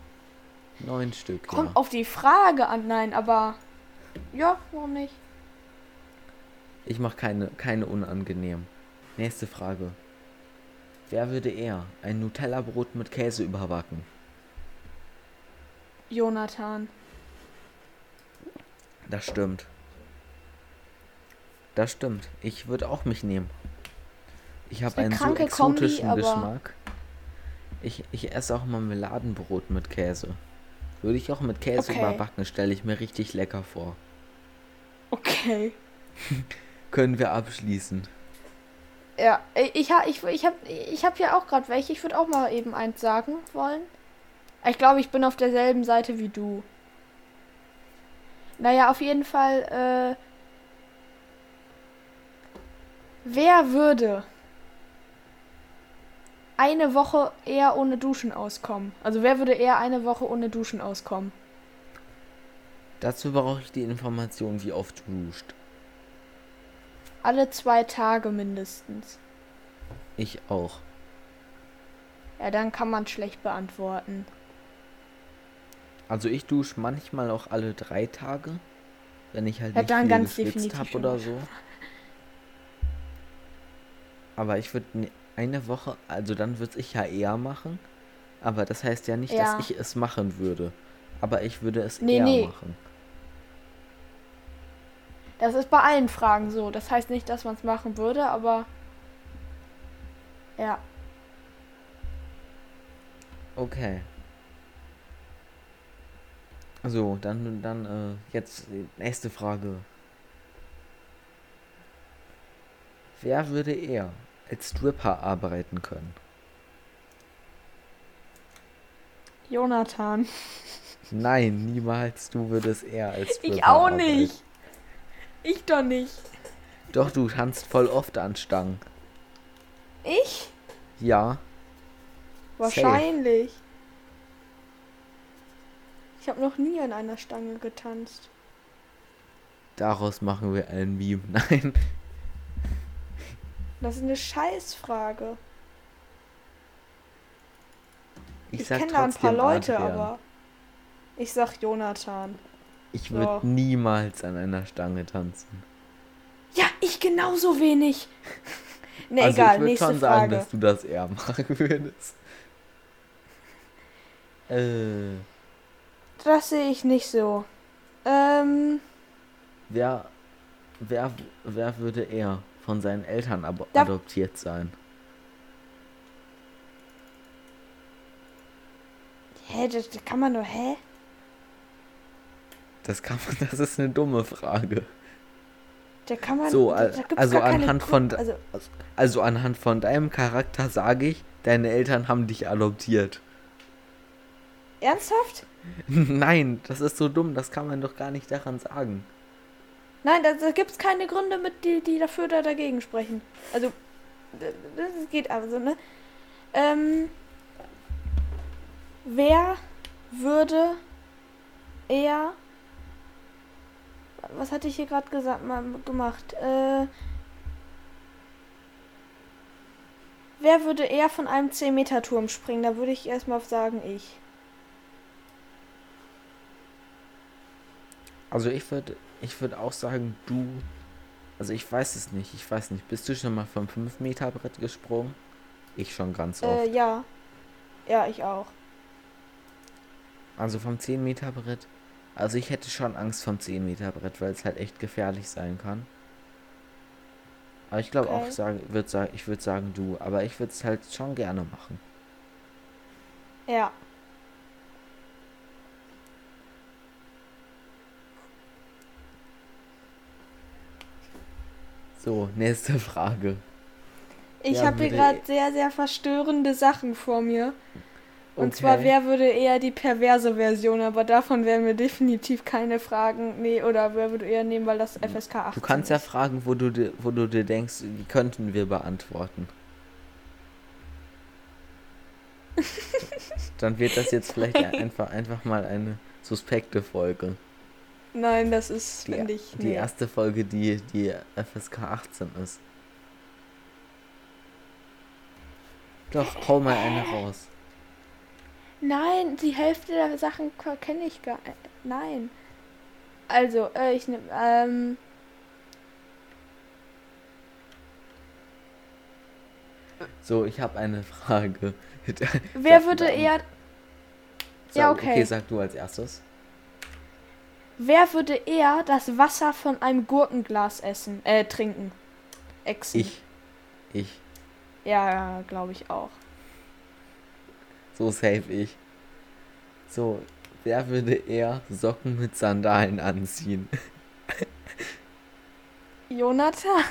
[SPEAKER 2] Neun Stück,
[SPEAKER 1] Kommt
[SPEAKER 2] ja.
[SPEAKER 1] auf die Frage an, nein, aber. Ja, warum nicht?
[SPEAKER 2] Ich mache keine, keine unangenehm. Nächste Frage. Wer würde eher ein Nutella-Brot mit Käse überbacken?
[SPEAKER 1] Jonathan.
[SPEAKER 2] Das stimmt. Das stimmt. Ich würde auch mich nehmen. Ich habe
[SPEAKER 1] eine
[SPEAKER 2] einen so exotischen
[SPEAKER 1] Kombi,
[SPEAKER 2] Geschmack. Ich, ich esse auch Marmeladenbrot mit Käse. Würde ich auch mit Käse
[SPEAKER 1] Okay.
[SPEAKER 2] überbacken, stelle ich mir richtig lecker vor.
[SPEAKER 1] Okay.
[SPEAKER 2] Können wir abschließen.
[SPEAKER 1] Ja, ich, ich, ich habe ich hab ja auch gerade welche. Ich würde auch mal eben eins sagen wollen. Ich glaube, ich bin auf derselben Seite wie du. Naja, auf jeden Fall, äh. Wer würde eine Woche eher ohne Duschen auskommen? Also wer würde eher eine Woche ohne Duschen auskommen?
[SPEAKER 2] Dazu brauche ich die Information, wie oft du duscht.
[SPEAKER 1] Alle zwei Tage mindestens.
[SPEAKER 2] Ich auch.
[SPEAKER 1] Ja, dann kann man schlecht beantworten.
[SPEAKER 2] Also ich dusche manchmal auch alle drei Tage, wenn ich halt
[SPEAKER 1] Ja,
[SPEAKER 2] nicht
[SPEAKER 1] dann
[SPEAKER 2] viel
[SPEAKER 1] ganz
[SPEAKER 2] geschwitzt
[SPEAKER 1] definitiv
[SPEAKER 2] habe oder so. Aber ich würde eine Woche, also dann würde ich ja eher machen. Aber das heißt ja nicht,
[SPEAKER 1] Ja.
[SPEAKER 2] dass ich es machen würde. Aber ich würde es
[SPEAKER 1] Nee,
[SPEAKER 2] eher
[SPEAKER 1] nee.
[SPEAKER 2] machen.
[SPEAKER 1] Das ist bei allen Fragen so. Das heißt nicht, dass man es machen würde, aber. Ja.
[SPEAKER 2] Okay. So, dann, dann äh, jetzt die nächste Frage. Wer würde eher als Stripper arbeiten können?
[SPEAKER 1] Jonathan.
[SPEAKER 2] Nein, niemals. Du würdest eher als Stripper
[SPEAKER 1] Ich auch
[SPEAKER 2] arbeiten.
[SPEAKER 1] nicht. Ich doch nicht.
[SPEAKER 2] Doch, du tanzt voll oft an Stangen.
[SPEAKER 1] Ich?
[SPEAKER 2] Ja.
[SPEAKER 1] Wahrscheinlich. Ich habe noch nie an einer Stange getanzt.
[SPEAKER 2] Daraus machen wir ein Meme. Nein.
[SPEAKER 1] Das ist eine Scheißfrage.
[SPEAKER 2] Ich,
[SPEAKER 1] Ich, kenne da ein paar Leute,
[SPEAKER 2] Adrian.
[SPEAKER 1] aber. Ich sag Jonathan.
[SPEAKER 2] Ich
[SPEAKER 1] So.
[SPEAKER 2] würde niemals an einer Stange tanzen.
[SPEAKER 1] Ja, ich genauso wenig. Ne,
[SPEAKER 2] also
[SPEAKER 1] egal,
[SPEAKER 2] ich würde
[SPEAKER 1] nächste
[SPEAKER 2] schon sagen,
[SPEAKER 1] Frage.
[SPEAKER 2] dass du das eher machen würdest. Äh,
[SPEAKER 1] Das sehe ich nicht so. Ähm,
[SPEAKER 2] wer, wer, wer würde eher von seinen Eltern
[SPEAKER 1] Da-
[SPEAKER 2] adoptiert sein?
[SPEAKER 1] hä, das, das kann man nur, hä?
[SPEAKER 2] Das kann man, das ist eine dumme Frage.
[SPEAKER 1] Da kann man.
[SPEAKER 2] So,
[SPEAKER 1] da, da
[SPEAKER 2] also anhand von-
[SPEAKER 1] Also,
[SPEAKER 2] Also anhand von deinem Charakter sage ich, deine Eltern haben dich adoptiert.
[SPEAKER 1] ernsthaft?
[SPEAKER 2] Nein, das ist so dumm, das kann man doch gar nicht daran sagen.
[SPEAKER 1] Nein, da, da gibt es keine Gründe, mit, die, die dafür oder dagegen sprechen. Also, das geht also, ne? Ähm, wer würde eher. Was hatte ich hier gerade gesagt, mal gemacht? Äh, wer würde eher von einem 10-Meter-Turm springen? Da würde ich erstmal sagen, ich.
[SPEAKER 2] Also ich würde ich würd auch sagen, du. Also ich weiß es nicht, ich weiß nicht. Bist du schon mal vom 5 Meter Brett gesprungen? Ich schon ganz oft.
[SPEAKER 1] Äh, ja. Ja, ich auch.
[SPEAKER 2] Also vom 10 Meter Brett. Also ich hätte schon Angst vom 10 Meter Brett, weil es halt echt gefährlich sein kann. Aber ich glaube auch,
[SPEAKER 1] Okay.
[SPEAKER 2] sagen, würd sagen, ich würde sagen du. Aber ich würde es halt schon gerne machen.
[SPEAKER 1] Ja.
[SPEAKER 2] So, nächste Frage.
[SPEAKER 1] Ich
[SPEAKER 2] Ja,
[SPEAKER 1] habe hier gerade sehr, sehr verstörende Sachen vor mir. Und
[SPEAKER 2] Okay.
[SPEAKER 1] zwar, wer würde eher die perverse Version, aber davon werden wir definitiv keine Fragen. Nee, oder wer würde eher nehmen, weil das FSK 18
[SPEAKER 2] Du kannst ja
[SPEAKER 1] ist.
[SPEAKER 2] fragen, wo du, dir- wo du dir denkst, die könnten wir beantworten. Dann wird das jetzt vielleicht einfach, einfach mal eine suspekte Folge.
[SPEAKER 1] Nein, das ist, finde ich.
[SPEAKER 2] die
[SPEAKER 1] Nee.
[SPEAKER 2] erste Folge, die, die FSK 18 ist. Doch, hau mal eine raus.
[SPEAKER 1] Nein, die Hälfte der Sachen kenne ich gar nicht. Nein. Also, äh, ich nehme. Ähm,
[SPEAKER 2] So, ich habe eine Frage.
[SPEAKER 1] wer würde eher.
[SPEAKER 2] Sag,
[SPEAKER 1] Ja, okay.
[SPEAKER 2] Okay, sag du als erstes.
[SPEAKER 1] Wer würde eher das Wasser von einem Gurkenglas essen, äh, trinken? Exen.
[SPEAKER 2] Ich. Ich.
[SPEAKER 1] Ja, glaube ich auch.
[SPEAKER 2] So safe ich. So, wer würde eher Socken mit Sandalen anziehen?
[SPEAKER 1] Jonathan?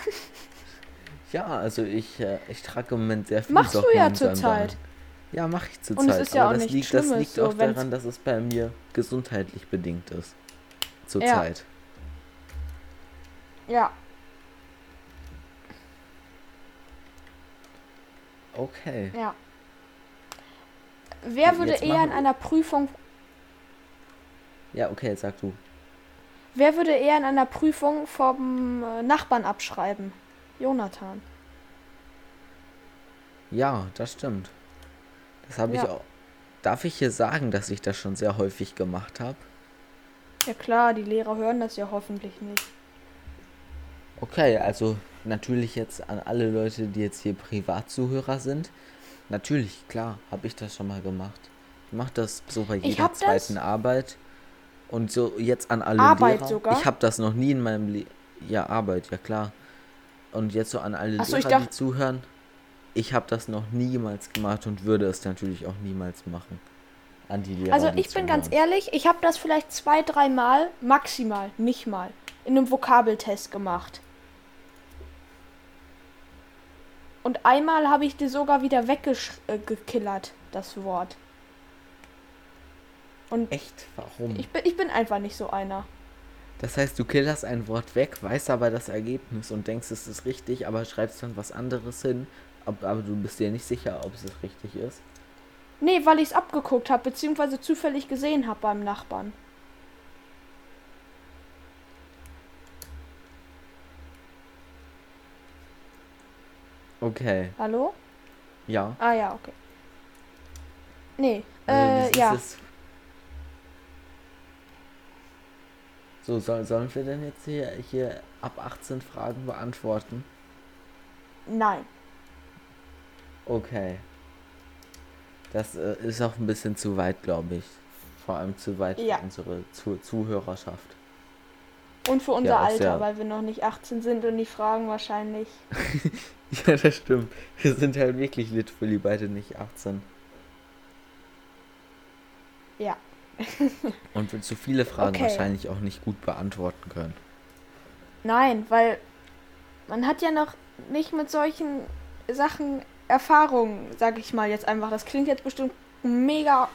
[SPEAKER 2] Ja, also ich, äh, ich trage im Moment sehr viel
[SPEAKER 1] Machst du
[SPEAKER 2] Socken
[SPEAKER 1] ja
[SPEAKER 2] und
[SPEAKER 1] zur
[SPEAKER 2] Sandalen.
[SPEAKER 1] Zeit.
[SPEAKER 2] Ja, mache ich zur
[SPEAKER 1] Und es
[SPEAKER 2] Zeit.
[SPEAKER 1] ist ja
[SPEAKER 2] aber
[SPEAKER 1] auch
[SPEAKER 2] das
[SPEAKER 1] nichts
[SPEAKER 2] liegt, das liegt
[SPEAKER 1] so,
[SPEAKER 2] auch daran, dass es bei mir gesundheitlich bedingt ist. Zur
[SPEAKER 1] Ja.
[SPEAKER 2] Zeit.
[SPEAKER 1] Ja.
[SPEAKER 2] Okay.
[SPEAKER 1] Ja. Wer
[SPEAKER 2] Jetzt
[SPEAKER 1] würde eher in einer Prüfung
[SPEAKER 2] Ja, okay, sag du.
[SPEAKER 1] Wer würde eher in einer Prüfung vom äh, Nachbarn abschreiben? Jonathan.
[SPEAKER 2] Ja, das stimmt. Das habe ich
[SPEAKER 1] Ja.
[SPEAKER 2] auch. Darf ich hier sagen, dass ich das schon sehr häufig gemacht habe?
[SPEAKER 1] Ja klar, die Lehrer hören das ja hoffentlich nicht.
[SPEAKER 2] Okay, also natürlich jetzt an alle Leute, die jetzt hier Privatzuhörer sind. Natürlich, klar, habe ich das schon mal gemacht. Ich mache das so bei jeder
[SPEAKER 1] das-
[SPEAKER 2] zweiten Arbeit. Und so jetzt an alle
[SPEAKER 1] Arbeit
[SPEAKER 2] Lehrer.
[SPEAKER 1] sogar?
[SPEAKER 2] Ich habe das noch nie in meinem Le Ja, Arbeit, ja klar. Und jetzt so an alle
[SPEAKER 1] Ach so, ich
[SPEAKER 2] Lehrer, die zuhören. Ich habe das noch niemals gemacht und würde es natürlich auch niemals machen. An die Lehrer.
[SPEAKER 1] Also ich bin ganz
[SPEAKER 2] zuhören.
[SPEAKER 1] ehrlich, ich habe das vielleicht zwei, dreimal, maximal, nicht mal, in einem Vokabeltest gemacht. Und einmal habe ich dir sogar wieder weggekillert, das Wort. Und
[SPEAKER 2] Echt? Warum?
[SPEAKER 1] ich bin, ich bin einfach nicht so einer.
[SPEAKER 2] Das heißt, du killerst ein Wort weg, weißt aber das Ergebnis und denkst, es ist richtig, aber schreibst dann was anderes hin. Ab- Aber du bist dir nicht sicher, ob es richtig ist.
[SPEAKER 1] Nee, weil ich es abgeguckt habe, beziehungsweise zufällig gesehen habe beim Nachbarn.
[SPEAKER 2] Okay,
[SPEAKER 1] Hallo?
[SPEAKER 2] ja.
[SPEAKER 1] Ah ja, okay. Nee,
[SPEAKER 2] Also
[SPEAKER 1] äh,
[SPEAKER 2] das
[SPEAKER 1] ja.
[SPEAKER 2] ist- So, soll, sollen wir denn jetzt hier, hier ab 18 Fragen beantworten?
[SPEAKER 1] Nein.
[SPEAKER 2] Okay. Das äh, ist auch ein bisschen zu weit, glaube ich. Vor allem zu weit
[SPEAKER 1] Ja.
[SPEAKER 2] für unsere zu Zuhörerschaft.
[SPEAKER 1] Und für unser
[SPEAKER 2] Ja,
[SPEAKER 1] Alter,
[SPEAKER 2] sehr-
[SPEAKER 1] weil wir noch nicht 18 sind und die Fragen wahrscheinlich.
[SPEAKER 2] Ja, das stimmt. Wir sind halt wirklich literally beide nicht 18.
[SPEAKER 1] Ja.
[SPEAKER 2] Und wir zu viele Fragen
[SPEAKER 1] Okay.
[SPEAKER 2] wahrscheinlich auch nicht gut beantworten können.
[SPEAKER 1] Nein, weil man hat ja noch nicht mit solchen Sachen Erfahrung, sag ich mal jetzt einfach. Das klingt jetzt bestimmt mega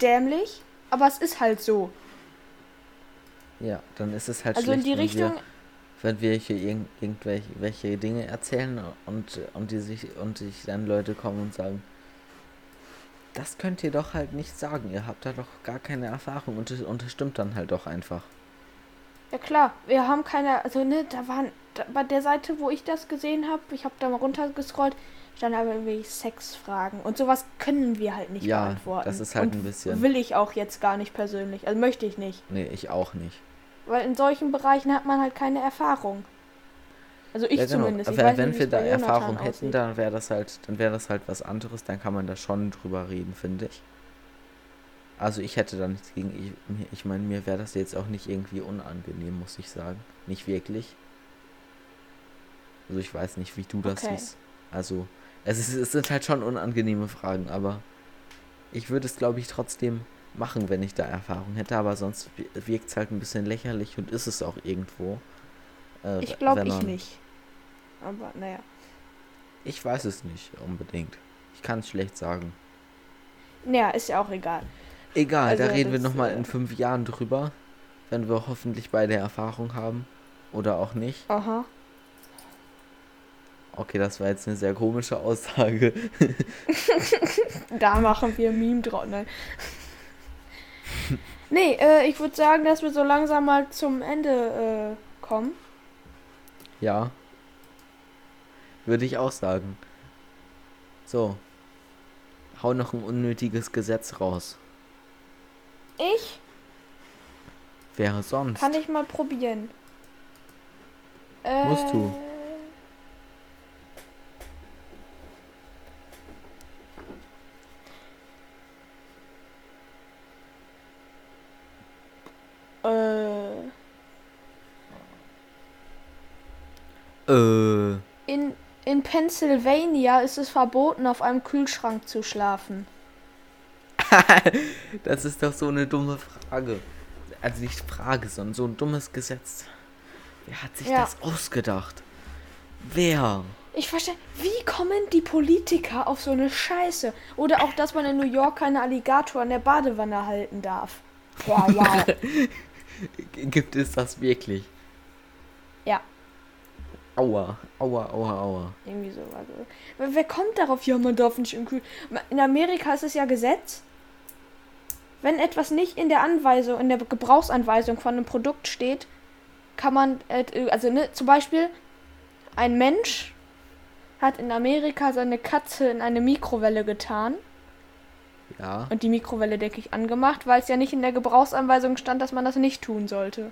[SPEAKER 1] dämlich, aber es ist halt so.
[SPEAKER 2] Ja, dann ist es halt
[SPEAKER 1] Also in
[SPEAKER 2] schlecht,
[SPEAKER 1] die
[SPEAKER 2] wenn
[SPEAKER 1] Richtung,
[SPEAKER 2] wir, wenn wir hier irgend, irgendwelche welche Dinge erzählen und, und die sich und sich dann Leute kommen und sagen, das könnt ihr doch halt nicht sagen, ihr habt da doch gar keine Erfahrung und das, und das stimmt dann halt doch einfach.
[SPEAKER 1] ja klar, wir haben keine, also ne, da waren, bei der Seite, wo ich das gesehen habe, ich habe da mal runtergescrollt, stand aber irgendwie Sexfragen und sowas können wir halt nicht
[SPEAKER 2] Ja,
[SPEAKER 1] beantworten.
[SPEAKER 2] das ist halt
[SPEAKER 1] und
[SPEAKER 2] ein bisschen-
[SPEAKER 1] Will ich auch jetzt gar nicht persönlich, also möchte ich nicht.
[SPEAKER 2] Nee, ich auch nicht.
[SPEAKER 1] Weil in solchen Bereichen hat man halt keine Erfahrung. Also ich
[SPEAKER 2] ja, genau.
[SPEAKER 1] zumindest. Ich
[SPEAKER 2] wenn
[SPEAKER 1] nicht,
[SPEAKER 2] wir da Erfahrung hätten,
[SPEAKER 1] aussieht.
[SPEAKER 2] dann wäre das halt, dann wäre das halt was anderes, dann kann man da schon drüber reden, finde ich. Also ich hätte da nichts gegen, ich, mir- ich meine, mir wäre das jetzt auch nicht irgendwie unangenehm, muss ich sagen. Nicht wirklich. Also ich weiß nicht, wie du das
[SPEAKER 1] Okay.
[SPEAKER 2] siehst. Also, es, ist, es sind halt schon unangenehme Fragen, aber ich würde es, glaube ich, trotzdem machen, wenn ich da Erfahrung hätte, aber sonst wirkt es halt ein bisschen lächerlich und ist es auch irgendwo. äh,
[SPEAKER 1] Ich glaube ich nicht. Aber naja.
[SPEAKER 2] Ich weiß es nicht unbedingt. Ich kann es schlecht sagen.
[SPEAKER 1] Naja, ist ja auch egal.
[SPEAKER 2] Egal, da
[SPEAKER 1] Also
[SPEAKER 2] reden wir nochmal
[SPEAKER 1] äh,
[SPEAKER 2] in fünf Jahren drüber, wenn wir hoffentlich beide Erfahrung haben. Oder auch nicht.
[SPEAKER 1] Aha.
[SPEAKER 2] Okay, das war jetzt eine sehr komische Aussage.
[SPEAKER 1] Da machen wir ein Meme drauf. Nein. nee, äh, ich würde sagen, dass wir so langsam mal zum Ende äh, kommen.
[SPEAKER 2] ja. Würde ich auch sagen. So. Hau noch ein unnötiges Gesetz raus.
[SPEAKER 1] Ich
[SPEAKER 2] Wäre sonst.
[SPEAKER 1] kann ich mal probieren. Äh,
[SPEAKER 2] Musst du. Äh.
[SPEAKER 1] In, in Pennsylvania ist es verboten, auf einem Kühlschrank zu schlafen.
[SPEAKER 2] das ist doch so eine dumme Frage. Also nicht Frage, sondern so ein dummes Gesetz. Wer hat sich
[SPEAKER 1] ja.
[SPEAKER 2] das ausgedacht? Wer?
[SPEAKER 1] Ich verstehe, wie kommen die Politiker auf so eine Scheiße? Oder auch, dass man in New York keine Alligator an der Badewanne halten darf. Wow, wow.
[SPEAKER 2] Gibt es das wirklich?
[SPEAKER 1] ja,
[SPEAKER 2] Aua, aua, aua, aua.
[SPEAKER 1] irgendwie so. Also, wer, kommt darauf? Ja, man darf nicht im Kühl. In Amerika ist es ja Gesetz. Wenn etwas nicht in der Anweisung, in der Gebrauchsanweisung von einem Produkt steht, kann man, äh, also ne, zum Beispiel, ein Mensch hat in Amerika seine Katze in eine Mikrowelle getan.
[SPEAKER 2] Ja.
[SPEAKER 1] Und die Mikrowelle, denke ich, angemacht, weil es ja nicht in der Gebrauchsanweisung stand, dass man das nicht tun sollte.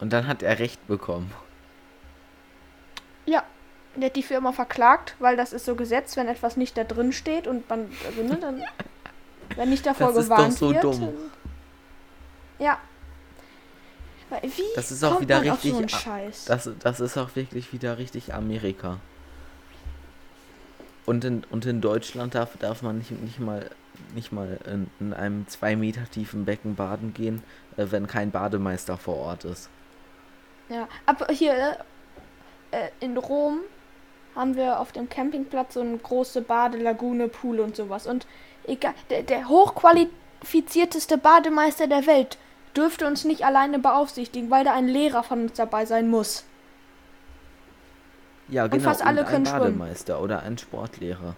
[SPEAKER 2] Und dann hat er Recht bekommen.
[SPEAKER 1] Ja. Der hat die Firma verklagt, weil das ist so Gesetz, wenn etwas nicht da drin steht und man, also ne, dann, wenn nicht davor
[SPEAKER 2] Das ist doch
[SPEAKER 1] gewarnt
[SPEAKER 2] so
[SPEAKER 1] wird.
[SPEAKER 2] dumm.
[SPEAKER 1] Ja. Wie
[SPEAKER 2] Das ist auch
[SPEAKER 1] kommt
[SPEAKER 2] wieder richtig
[SPEAKER 1] so?
[SPEAKER 2] Das, das ist auch wirklich wieder richtig Amerika. Und in, und in Deutschland darf, darf man nicht, nicht mal, nicht mal in, in einem zwei Meter tiefen Becken baden gehen, äh, wenn kein Bademeister vor Ort ist.
[SPEAKER 1] Ja, aber hier äh, äh, in Rom haben wir auf dem Campingplatz so eine große Badelagune, Pool und sowas. Und egal, der, der hochqualifizierteste Bademeister der Welt dürfte uns nicht alleine beaufsichtigen, weil da ein Lehrer von uns dabei sein muss.
[SPEAKER 2] Ja, genau.
[SPEAKER 1] fast alle
[SPEAKER 2] und
[SPEAKER 1] können
[SPEAKER 2] ein
[SPEAKER 1] schwimmen.
[SPEAKER 2] Bademeister oder ein Sportlehrer.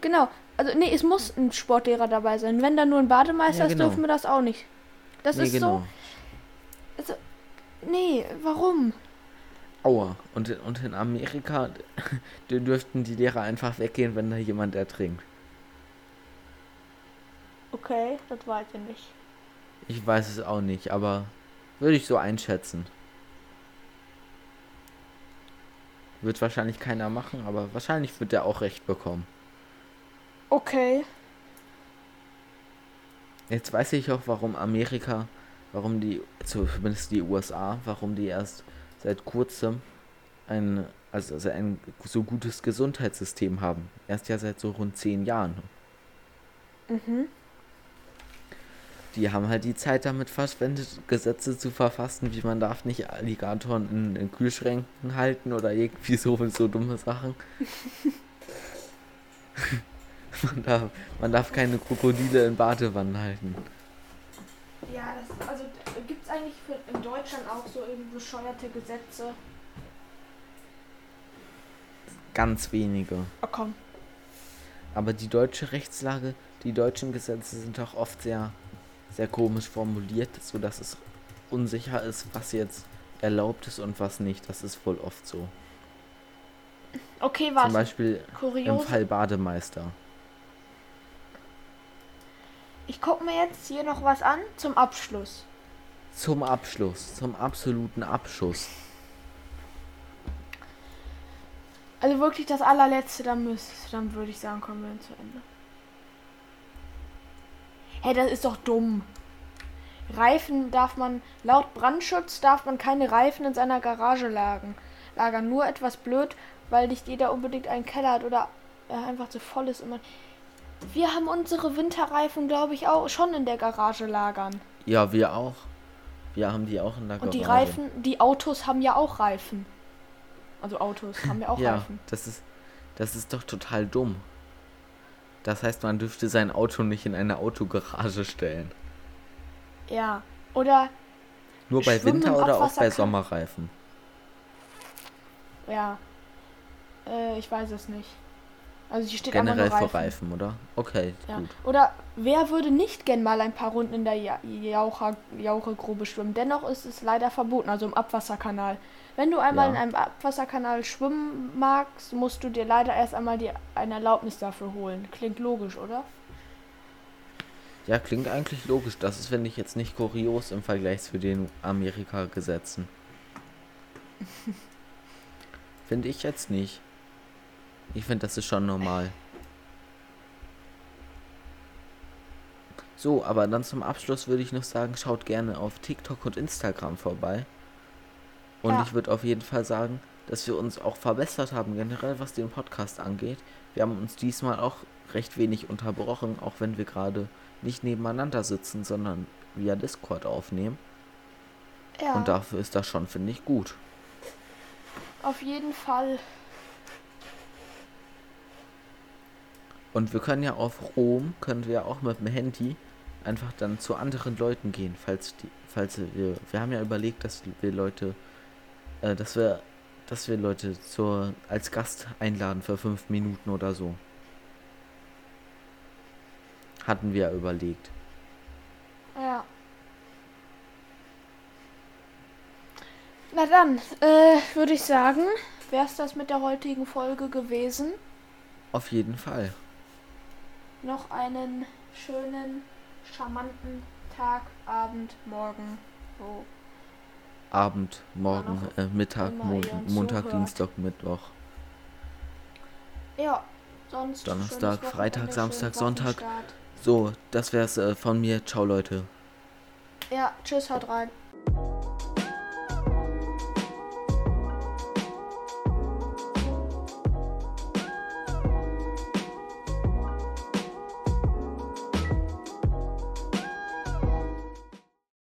[SPEAKER 1] Genau. Also nee, es muss ein Sportlehrer dabei sein. Wenn da nur ein Bademeister
[SPEAKER 2] Ja,
[SPEAKER 1] ist,
[SPEAKER 2] genau.
[SPEAKER 1] dürfen wir das auch nicht. Das
[SPEAKER 2] nee,
[SPEAKER 1] ist
[SPEAKER 2] genau.
[SPEAKER 1] so. Also, nee, warum?
[SPEAKER 2] Aua. Und, in- und in Amerika dürften die Lehrer einfach weggehen, wenn da jemand ertrinkt.
[SPEAKER 1] Okay, das weiß ich nicht.
[SPEAKER 2] Ich weiß es auch nicht, aber würde ich so einschätzen. Wird wahrscheinlich keiner machen, aber wahrscheinlich wird er auch recht bekommen.
[SPEAKER 1] Okay.
[SPEAKER 2] Jetzt weiß ich auch, warum Amerika, warum die, zumindest die USA, warum die erst seit kurzem ein, also, also ein so gutes Gesundheitssystem haben. Erst ja seit so rund zehn Jahren.
[SPEAKER 1] Mhm.
[SPEAKER 2] Die haben halt die Zeit damit verschwendet, Gesetze zu verfassen, wie man darf nicht Alligatoren in, in Kühlschränken halten oder irgendwie so, so dumme Sachen. man, darf, man darf keine Krokodile in Badewannen halten.
[SPEAKER 1] Ja, das, also gibt es eigentlich für, in Deutschland auch so irgendwie bescheuerte Gesetze?
[SPEAKER 2] Ganz wenige.
[SPEAKER 1] Oh komm.
[SPEAKER 2] Aber die deutsche Rechtslage, die deutschen Gesetze sind auch oft sehr, sehr komisch formuliert, sodass es unsicher ist, was jetzt erlaubt ist und was nicht. Das ist wohl oft so.
[SPEAKER 1] Okay,
[SPEAKER 2] Zum
[SPEAKER 1] warte.
[SPEAKER 2] Beispiel im
[SPEAKER 1] Kurios.
[SPEAKER 2] Fall Bademeister.
[SPEAKER 1] Ich gucke mir jetzt hier noch was an zum Abschluss.
[SPEAKER 2] Zum Abschluss, zum absoluten Abschuss.
[SPEAKER 1] Also wirklich das allerletzte, dann müsste, dann würde ich sagen, kommen wir zu Ende. Hä, das ist doch dumm. Reifen darf man, laut Brandschutz darf man keine Reifen in seiner Garage lagern. Lagern nur etwas blöd, weil nicht jeder unbedingt einen Keller hat oder er einfach zu voll ist. Und man wir haben unsere Winterreifen, glaube ich, auch schon in der Garage lagern.
[SPEAKER 2] Ja, wir auch. Wir haben die auch in der
[SPEAKER 1] Und die
[SPEAKER 2] Garage.
[SPEAKER 1] Reifen, die Autos haben ja auch Reifen. Also Autos haben ja auch
[SPEAKER 2] Ja,
[SPEAKER 1] Reifen.
[SPEAKER 2] das ist, das ist doch total dumm. Das heißt, man dürfte sein Auto nicht in eine Autogarage stellen.
[SPEAKER 1] Ja. Oder
[SPEAKER 2] Nur bei Winter- oder auch bei Sommerreifen.
[SPEAKER 1] Ja. Äh, ich weiß es nicht. Also hier steht
[SPEAKER 2] Generell
[SPEAKER 1] nur
[SPEAKER 2] für
[SPEAKER 1] Reifen.
[SPEAKER 2] Reifen, oder? Okay,
[SPEAKER 1] Ja.
[SPEAKER 2] gut.
[SPEAKER 1] Oder wer würde nicht gern mal ein paar Runden in der Ja- Jaucher, Jauchegrube schwimmen? Dennoch ist es leider verboten, also im Abwasserkanal. Wenn du einmal
[SPEAKER 2] Ja.
[SPEAKER 1] in einem Abwasserkanal schwimmen magst, musst du dir leider erst einmal die, eine Erlaubnis dafür holen. Klingt logisch, oder?
[SPEAKER 2] Ja, klingt eigentlich logisch. Das ist, finde ich, jetzt nicht kurios im Vergleich zu den Amerika-Gesetzen. finde ich jetzt nicht. Ich finde, das ist schon normal. So, aber dann zum Abschluss würde ich noch sagen, schaut gerne auf TikTok und Instagram vorbei. Und
[SPEAKER 1] Ja.
[SPEAKER 2] ich würde auf jeden Fall sagen, dass wir uns auch verbessert haben, generell was den Podcast angeht. Wir haben uns diesmal auch recht wenig unterbrochen, auch wenn wir gerade nicht nebeneinander sitzen, sondern via Discord aufnehmen.
[SPEAKER 1] Ja,
[SPEAKER 2] Und dafür ist das schon, finde ich, gut.
[SPEAKER 1] auf jeden Fall.
[SPEAKER 2] Und wir können ja auf Rom, können wir auch mit dem Handy einfach dann zu anderen Leuten gehen, falls die, falls wir, wir haben ja überlegt, dass wir Leute, äh, dass wir, dass wir Leute zur, als Gast einladen für fünf Minuten oder so. Hatten wir ja überlegt.
[SPEAKER 1] Ja. Na dann, äh, würde ich sagen, wäre es das mit der heutigen Folge gewesen.
[SPEAKER 2] Auf jeden Fall.
[SPEAKER 1] Noch einen schönen, charmanten Tag, Abend, Morgen. So.
[SPEAKER 2] Abend, morgen, äh, Mittag, Mon Montag,
[SPEAKER 1] zuhört.
[SPEAKER 2] Dienstag, Mittwoch,
[SPEAKER 1] Ja, sonst.
[SPEAKER 2] Donnerstag, Freitag, Samstag, Sonntag. So, das wär's äh, von mir. Ciao, Leute.
[SPEAKER 1] Ja, tschüss, haut rein.